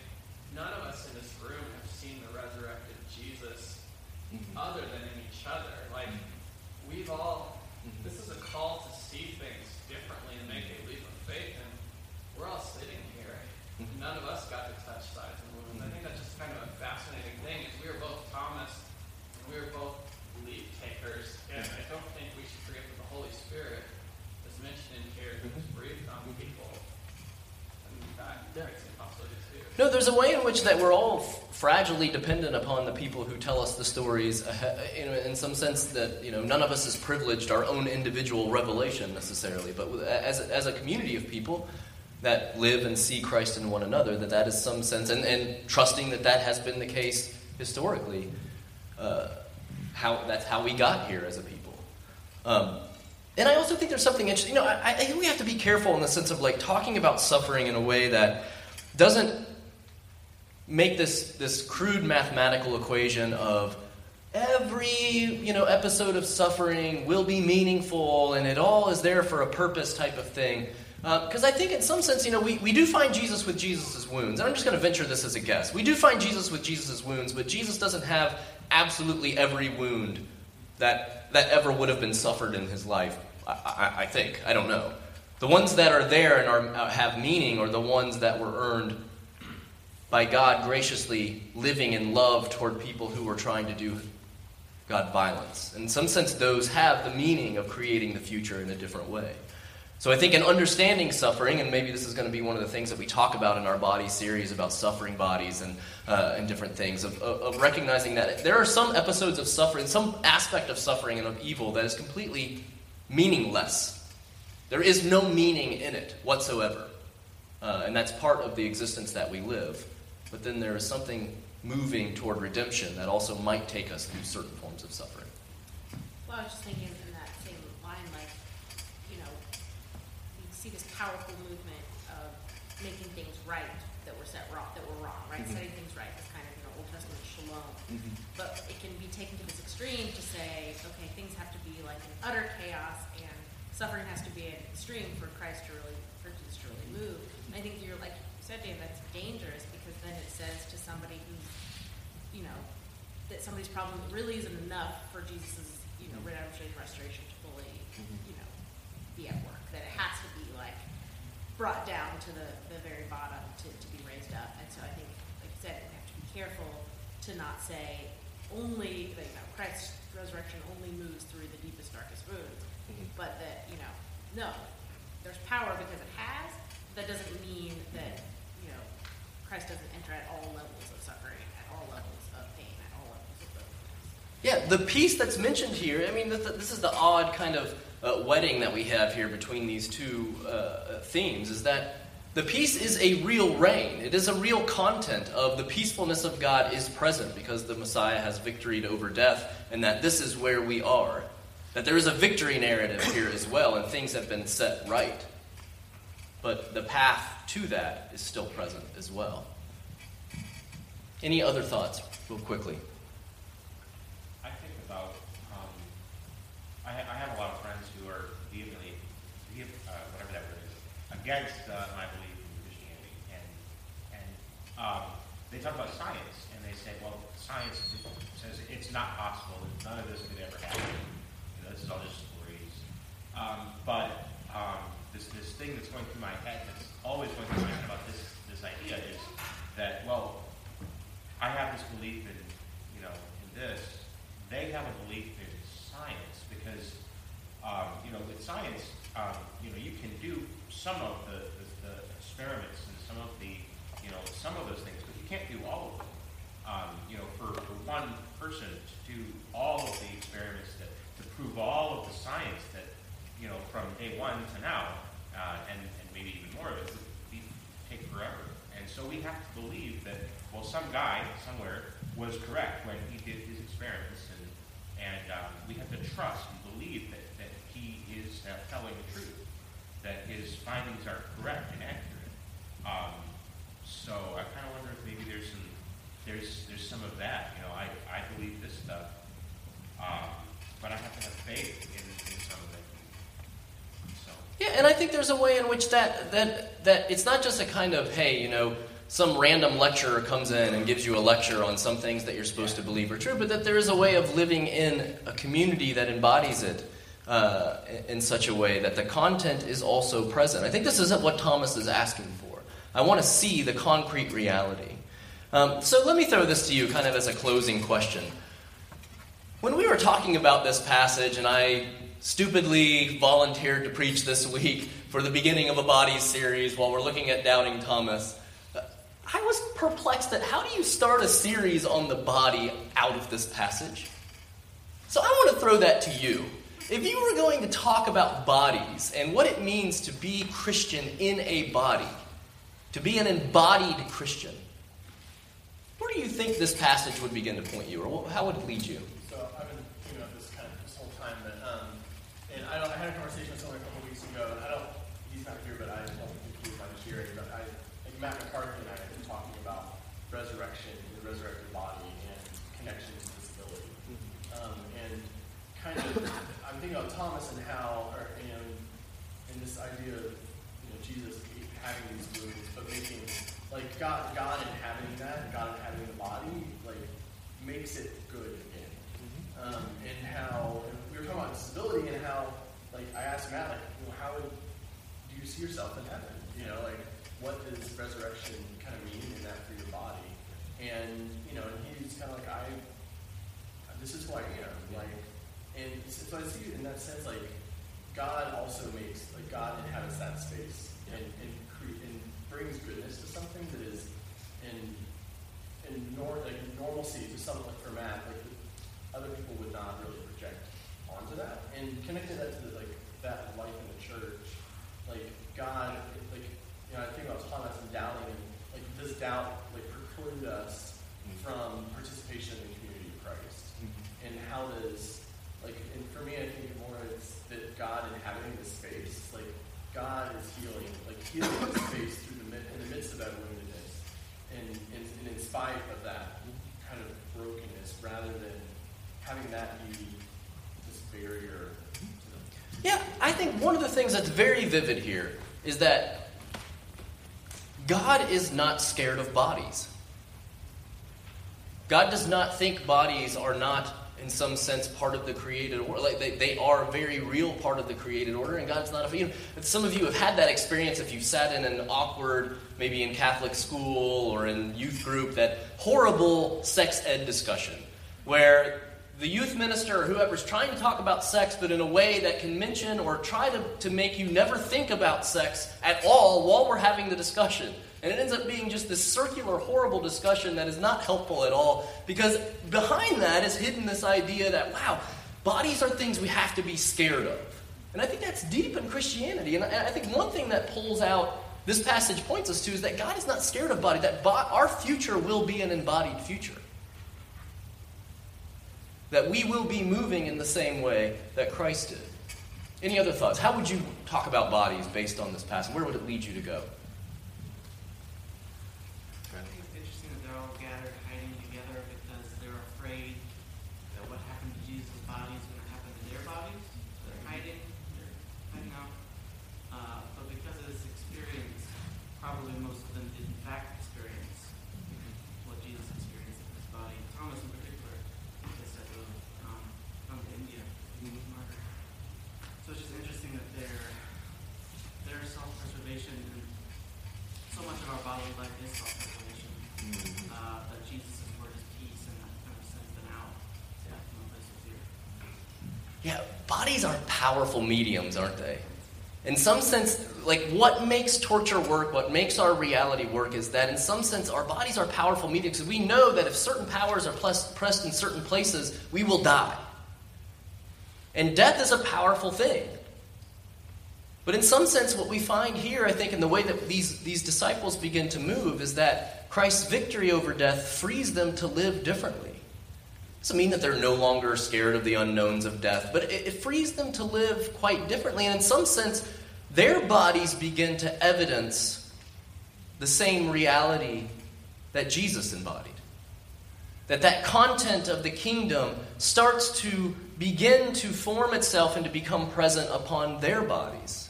none of us in this room have seen the resurrected Jesus other than in each other. Like we've all this is a call to see things differently and make a leap of faith and we're all sitting here. None of us got to touch sides and wounds. I think that's just kind of a fascinating thing is we were both Thomas and we were both leap takers and I don't think we should forget No, there's a way in which that we're all fragilely dependent upon the people who tell us the stories. In, in some sense, that you know, none of us is privileged our own individual revelation necessarily, but as as a community of people that live and see Christ in one another, that that is some sense, and, and trusting that that has been the case historically. Uh, how that's how we got here as a people. Um, and I also think there's something interesting. You know, I, I think we have to be careful in the sense of like talking about suffering in a way that doesn't make this this crude mathematical equation of every you know episode of suffering will be meaningful and it all is there for a purpose type of thing. Because uh, i think in some sense you know we, we do find jesus with jesus' wounds. And i'm just going to venture this as a guess. We do find jesus with jesus' wounds but jesus doesn't have absolutely every wound that that ever would have been suffered in his life i, I, I think. I don't know. The ones that are there and are, uh, have meaning are the ones that were earned by God graciously living in love toward people who were trying to do God violence. In some sense, those have the meaning of creating the future in a different way. So I think in understanding suffering, and maybe this is going to be one of the things that we talk about in our body series about suffering bodies and, uh, and different things, of, of, recognizing that there are some episodes of suffering, some aspect of suffering and of evil that is completely meaningless. There is no meaning in it whatsoever. Uh, and that's part of the existence that we live but then there is something moving toward redemption that also might take us through certain forms of suffering. Well, I was just thinking in that same line, like, you know, you see this powerful movement of making things right that were set wrong, that were wrong, right? Mm-hmm. Setting things right is kind of, you know, Old Testament shalom. Mm-hmm. But it can be taken to this extreme to say, okay, things have to be like in utter chaos and suffering has to be an extreme for Christ to really, for Jesus to really move. And I think you're like you said, Dave, that's dangerous says to somebody who's, you know, that somebody's problem really isn't enough for Jesus' you know, redemption and restoration to fully, mm-hmm. you know, be at work. That it has to be like brought down to the, the very bottom to, to be raised up. And so I think, like I said, we have to be careful to not say only, you know, Christ's resurrection only moves through the deepest, darkest wounds, mm-hmm. but that, you know, no, there's power because it has. That doesn't mean that Christ doesn't enter at all levels of suffering, at all levels of pain, at all levels of brokenness. Yeah, the peace that's mentioned here, I mean, this is the odd kind of uh, wedding that we have here between these two uh, themes, is that the peace is a real reign. It is a real content of the peacefulness of God is present because the Messiah has victoried over death, and that this is where we are. That there is a victory narrative here as well, and things have been set right. But the path to that is still present as well. Any other thoughts, real quickly? I think about, um, I, ha- I, have a lot of friends who are vehemently, uh, whatever that word is, against uh, my belief in Christianity. And, and um, they talk about science, and they say, well, science says it's not possible, that none of this could ever happen. You know, this is all just stories. Um, but um, this, this thing that's going through my head that's always going to mind about this this idea is that well, I have this belief in you know in this. They have a belief in science because um, you know with science um, you know you can do some of the, the, the, experiments and some of the you know some of those things, but you can't do all of them. Um, you know, for, for one person to do all of the experiments that to prove all of the science that you know from day one to now, uh, and, more of it, take forever. And so we have to believe that, well, some guy somewhere was correct when he did his experiments, and, and um, we have to trust and believe that, that he is uh, telling the truth, that his findings are correct and accurate. Um, so I kind of wonder if maybe there's some there's there's some of that. You know, I, I believe this stuff, um, but I have to have faith in yeah, and I think there's a way in which that that that it's not just a kind of hey, you know, some random lecturer comes in and gives you a lecture on some things that you're supposed to believe are true, but that there is a way of living in a community that embodies it uh, in such a way that the content is also present. I think this is what Thomas is asking for. I want to see the concrete reality. Um, so let me throw this to you kind of as a closing question. When we were talking about this passage, and I stupidly volunteered to preach this week for the beginning of a body series while we're looking at doubting Thomas. I was perplexed at how do you start a series on the body out of this passage? So I want to throw that to you. If you were going to talk about bodies and what it means to be Christian in a body, to be an embodied Christian, where do you think this passage would begin to point you, or how would it lead you? So I've been thinking about this kind of this whole time, but um, and I, don't, I had a conversation with someone a couple weeks ago, and I don't, he's not here, but I don't think he was on hearing, but I, like Matt McCarthy and I have been talking about resurrection, the resurrected body, and connection to disability, um, and kind of, I'm thinking about Thomas and how, or, and, and this idea of you know Jesus having these wounds, but making like God, God inhabiting that, God inhabiting the body, like makes it good again. Um, and how and we were talking about disability and how, like, I asked Matt, like, you know, how would, do you see yourself in heaven? You know, like, what does resurrection kind of mean in that for your body? And you know, and he's kind of like, I, this is who I am, like, and so I see in that sense, like, God also makes, God inhabits that space and and, cre- and brings goodness to something that is in in nor, like normalcy to something like for Matt, like other people would not really project onto that, and connected that to the, like that life in the church, like God, like you know, I think about Thomas and doubting, and like does doubt like preclude us from participation in the community of Christ, and how does like and for me, I think more it's that God inhabiting this space, like God is healing, like healing this space through the mid- in the midst of that woundedness, and, and, and in spite of that kind of brokenness, rather than having that be this barrier. Yeah, I think one of the things that's very vivid here is that God is not scared of bodies. God does not think bodies are not, in some sense, part of the created order. Like they, they are a very real part of the created order, and God's not. You know, some of you have had that experience if you've sat in an awkward, maybe in Catholic school or in youth group, that horrible sex ed discussion where the youth minister or whoever's trying to talk about sex, but in a way that can mention or try to, to make you never think about sex at all while we're having the discussion. And it ends up being just this circular, horrible discussion that is not helpful at all because behind that is hidden this idea that, wow, bodies are things we have to be scared of. And I think that's deep in Christianity. And I, think one thing that pulls out this passage points us to is that God is not scared of body, that bo- our future will be an embodied future that we will be moving in the same way that Christ did. Any other thoughts? How would you talk about bodies based on this passage? Where would it lead you to go? I think it's interesting that they're all gathered, hiding together because they're afraid that what happened to Jesus' body is going to happen to their bodies. So they're hiding, they're hiding out. Uh, but because of this experience, probably most of them did in fact experience what Jesus experienced in his body. Thomas, in particular, they said to him, um, come to India, you will be martyred. So it's just interesting that their their self-preservation and so much of our bodily life is self-preservation. Uh, that Jesus is word is peace, and that kind of sends them out yeah. from a place of fear. Yeah, bodies are powerful mediums, aren't they? In some sense, like what makes torture work, what makes our reality work is that in some sense our bodies are powerful mediums because we know that if certain powers are pressed in certain places, we will die. And death is a powerful thing. But in some sense, what we find here, I think, in the way that these, these disciples begin to move, is that Christ's victory over death frees them to live differently. Doesn't mean that they're no longer scared of the unknowns of death, but it, it frees them to live quite differently. And in some sense, their bodies begin to evidence the same reality that Jesus embodied. That that content of the kingdom starts to begin to form itself and to become present upon their bodies.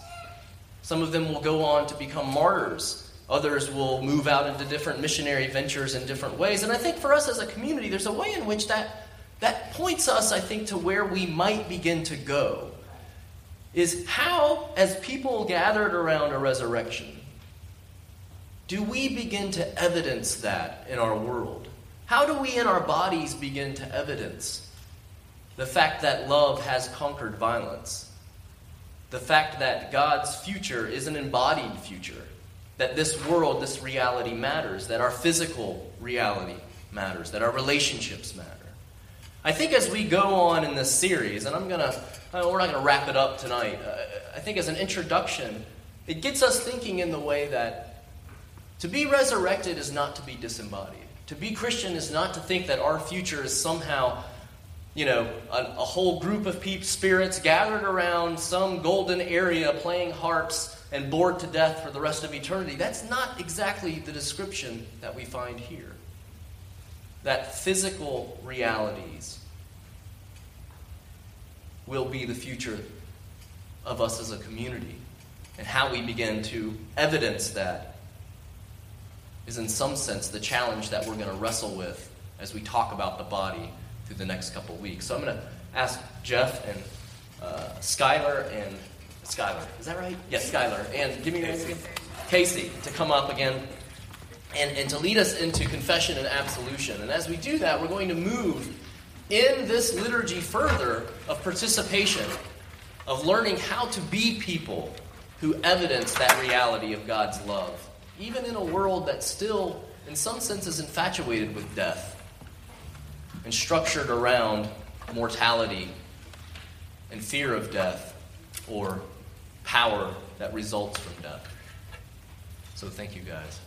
Some of them will go on to become martyrs. Others will move out into different missionary ventures in different ways. And I think for us as a community, there's a way in which that, that points us, I think, to where we might begin to go. Is how, as people gathered around a resurrection, do we begin to evidence that in our world? How do we in our bodies begin to evidence the fact that love has conquered violence? The fact that God's future is an embodied future. that this world, this reality matters, that our physical reality matters, that our relationships matter. I think as we go on in this series, and I'm going to, we're not to wrap it up tonight, uh, I think as an introduction, it gets us thinking in the way that to be resurrected is not to be disembodied. To be Christian is not to think that our future is somehow, you know, a, a whole group of peep spirits gathered around some golden area playing harps and bored to death for the rest of eternity. That's not exactly the description that we find here. That physical realities will be the future of us as a community. And how we begin to evidence that is, in some sense, the challenge that we're going to wrestle with as we talk about the body through the next couple weeks. So I'm going to ask Jeff and uh, Skylar and Skylar. Is that right? Yes, Skylar. And give me your name again. Casey to come up again and, and to lead us into confession and absolution. And as we do that, we're going to move in this liturgy further of participation, of learning how to be people who evidence that reality of God's love, even in a world that still, in some sense, is infatuated with death and structured around mortality and fear of death or power that results from death. So thank you guys.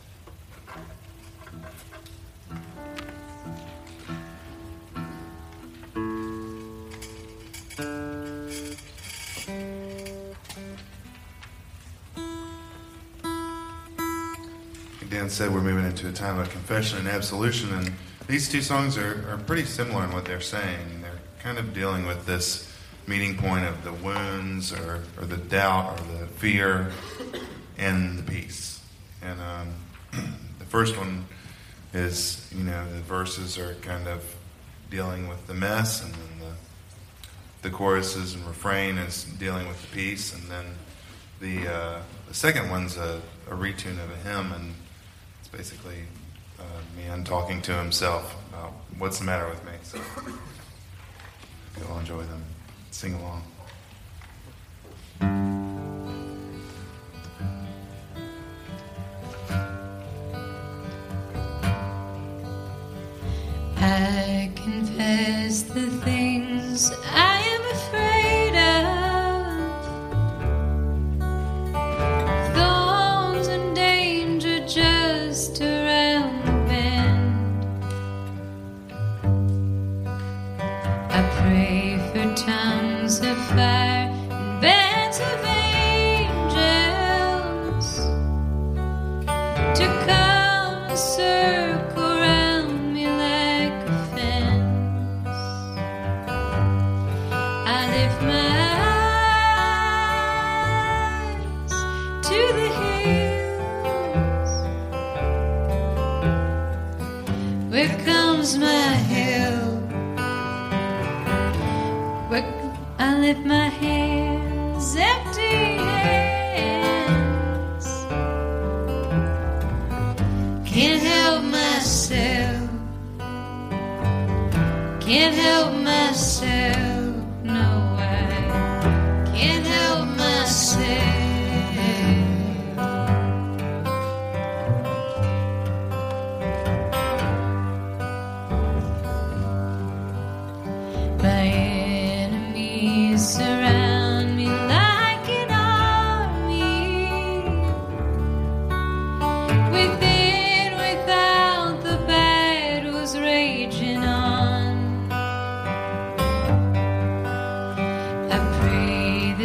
Dan said we're moving into a time of confession and absolution, and these two songs are, are pretty similar in what they're saying. They're kind of dealing with this meeting point of the wounds or, or the doubt or the fear and the peace. First one is, you know, the verses are kind of dealing with the mess, and then the, the choruses and refrain is dealing with the peace, and then the, uh, the second one's a, a retune of a hymn, and it's basically uh, man talking to himself about what's the matter with me. So you'll enjoy them sing along.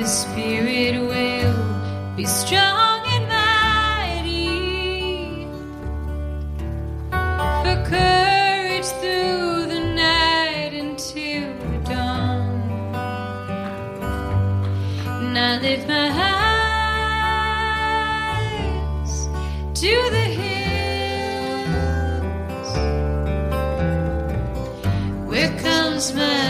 The Spirit will be strong and mighty. For courage through the night until dawn. And I lift my eyes to the hills. Where comes my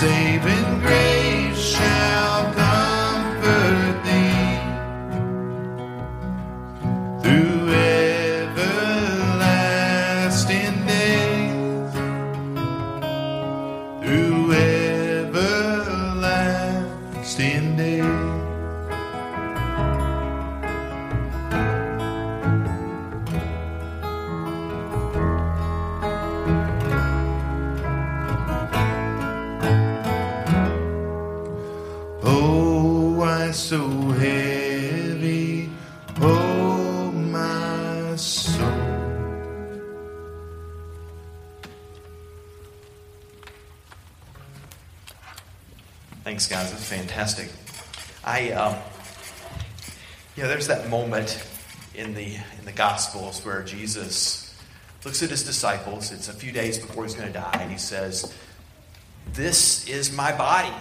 saving. Gospels where Jesus looks at his disciples. It's a few days before he's going to die, and he says, This is my body.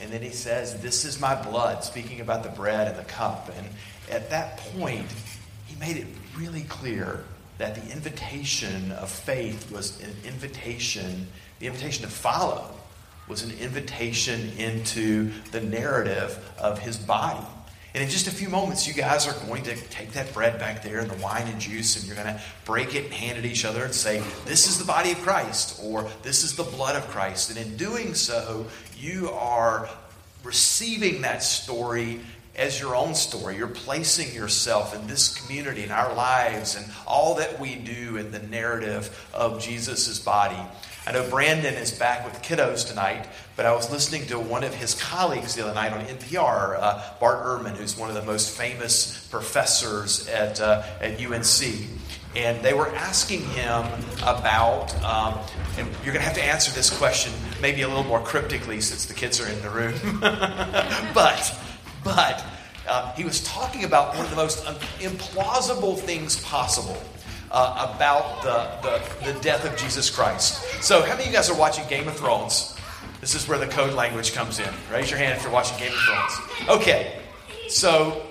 And then he says, This is my blood, speaking about the bread and the cup. And at that point, he made it really clear that the invitation of faith was an invitation, the invitation to follow was an invitation into the narrative of his body and in just a few moments, you guys are going to take that bread back there and the wine and juice, and you're going to break it and hand it each other and say, This is the body of Christ, or This is the blood of Christ. And in doing so, you are receiving that story as your own story. You're placing yourself in this community, in our lives, and all that we do in the narrative of Jesus' body. I know Brandon is back with kiddos tonight, but I was listening to one of his colleagues the other night on NPR, uh, Bart Ehrman, who's one of the most famous professors at, uh, at UNC. And they were asking him about, um, and you're going to have to answer this question maybe a little more cryptically since the kids are in the room. but, but, uh, he was talking about one of the most implausible things possible uh, about the, the, the death of Jesus Christ. So, how many of you guys are watching Game of Thrones? This is where the code language comes in. Raise your hand if you're watching Game of Thrones. Okay, so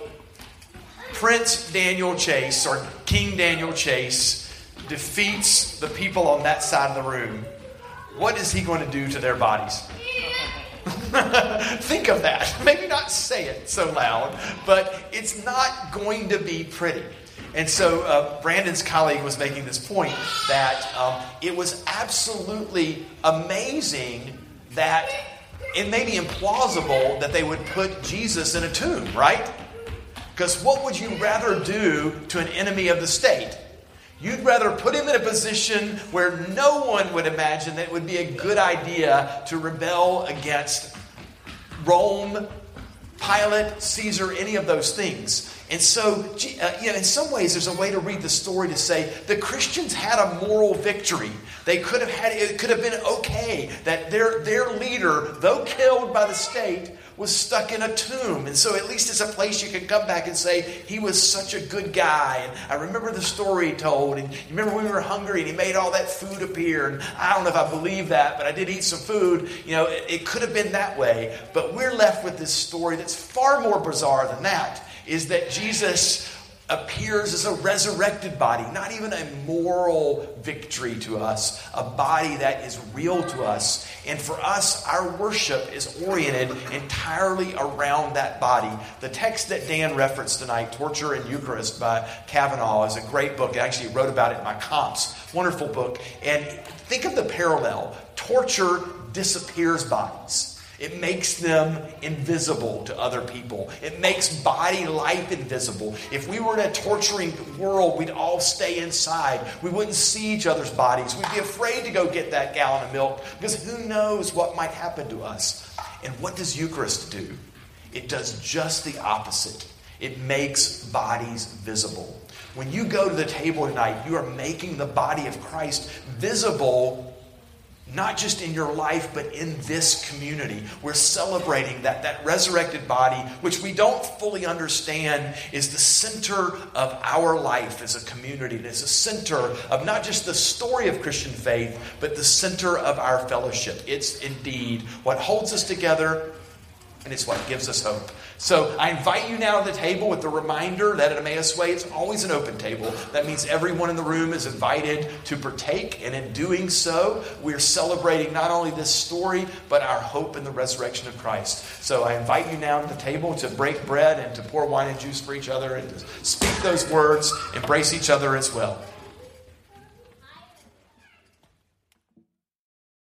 Prince Daniel Chase, or King Daniel Chase, defeats the people on that side of the room. What is he going to do to their bodies? Think of that. Maybe not say it so loud, but it's not going to be pretty. And so uh, Brandon's colleague was making this point that um, it was absolutely amazing that it may be implausible that they would put Jesus in a tomb, right? Because what would you rather do to an enemy of the state? You'd rather put him in a position where no one would imagine that it would be a good idea to rebel against Rome, Pilate, Caesar, any of those things. And so, uh, you know, in some ways, there's a way to read the story to say the Christians had a moral victory. They could have had it could have been okay that their their leader, though killed by the state, was stuck in a tomb. And so, at least it's a place you can come back and say he was such a good guy. And I remember the story he told. And you remember when we were hungry and he made all that food appear. And I don't know if I believe that, but I did eat some food. You know, it, it could have been that way. But we're left with this story that's far more bizarre than that is that Jesus appears as a resurrected body, not even a moral victory to us, a body that is real to us. And for us, our worship is oriented entirely around that body. The text that Dan referenced tonight, Torture and Eucharist by Cavanaugh, is a great book. I actually wrote about it in my comps. Wonderful book. And think of the parallel torture disappears bodies. It makes them invisible to other people. It makes body life invisible. If we were in a torturing world, we'd all stay inside. We wouldn't see each other's bodies. We'd be afraid to go get that gallon of milk because who knows what might happen to us. And what does Eucharist do? It does just the opposite. It makes bodies visible. When you go to the table tonight, you are making the body of Christ visible not just in your life, but in this community. We're celebrating that, that resurrected body, which we don't fully understand is the center of our life as a community. It is a center of not just the story of Christian faith, but the center of our fellowship. It's indeed what holds us together, and it's what gives us hope. So I invite you now to the table with the reminder that at Emmaus Way, it's always an open table. That means everyone in the room is invited to partake. And in doing so, we're celebrating not only this story, but our hope in the resurrection of Christ. So I invite you now to the table to break bread and to pour wine and juice for each other and to speak those words, embrace each other as well.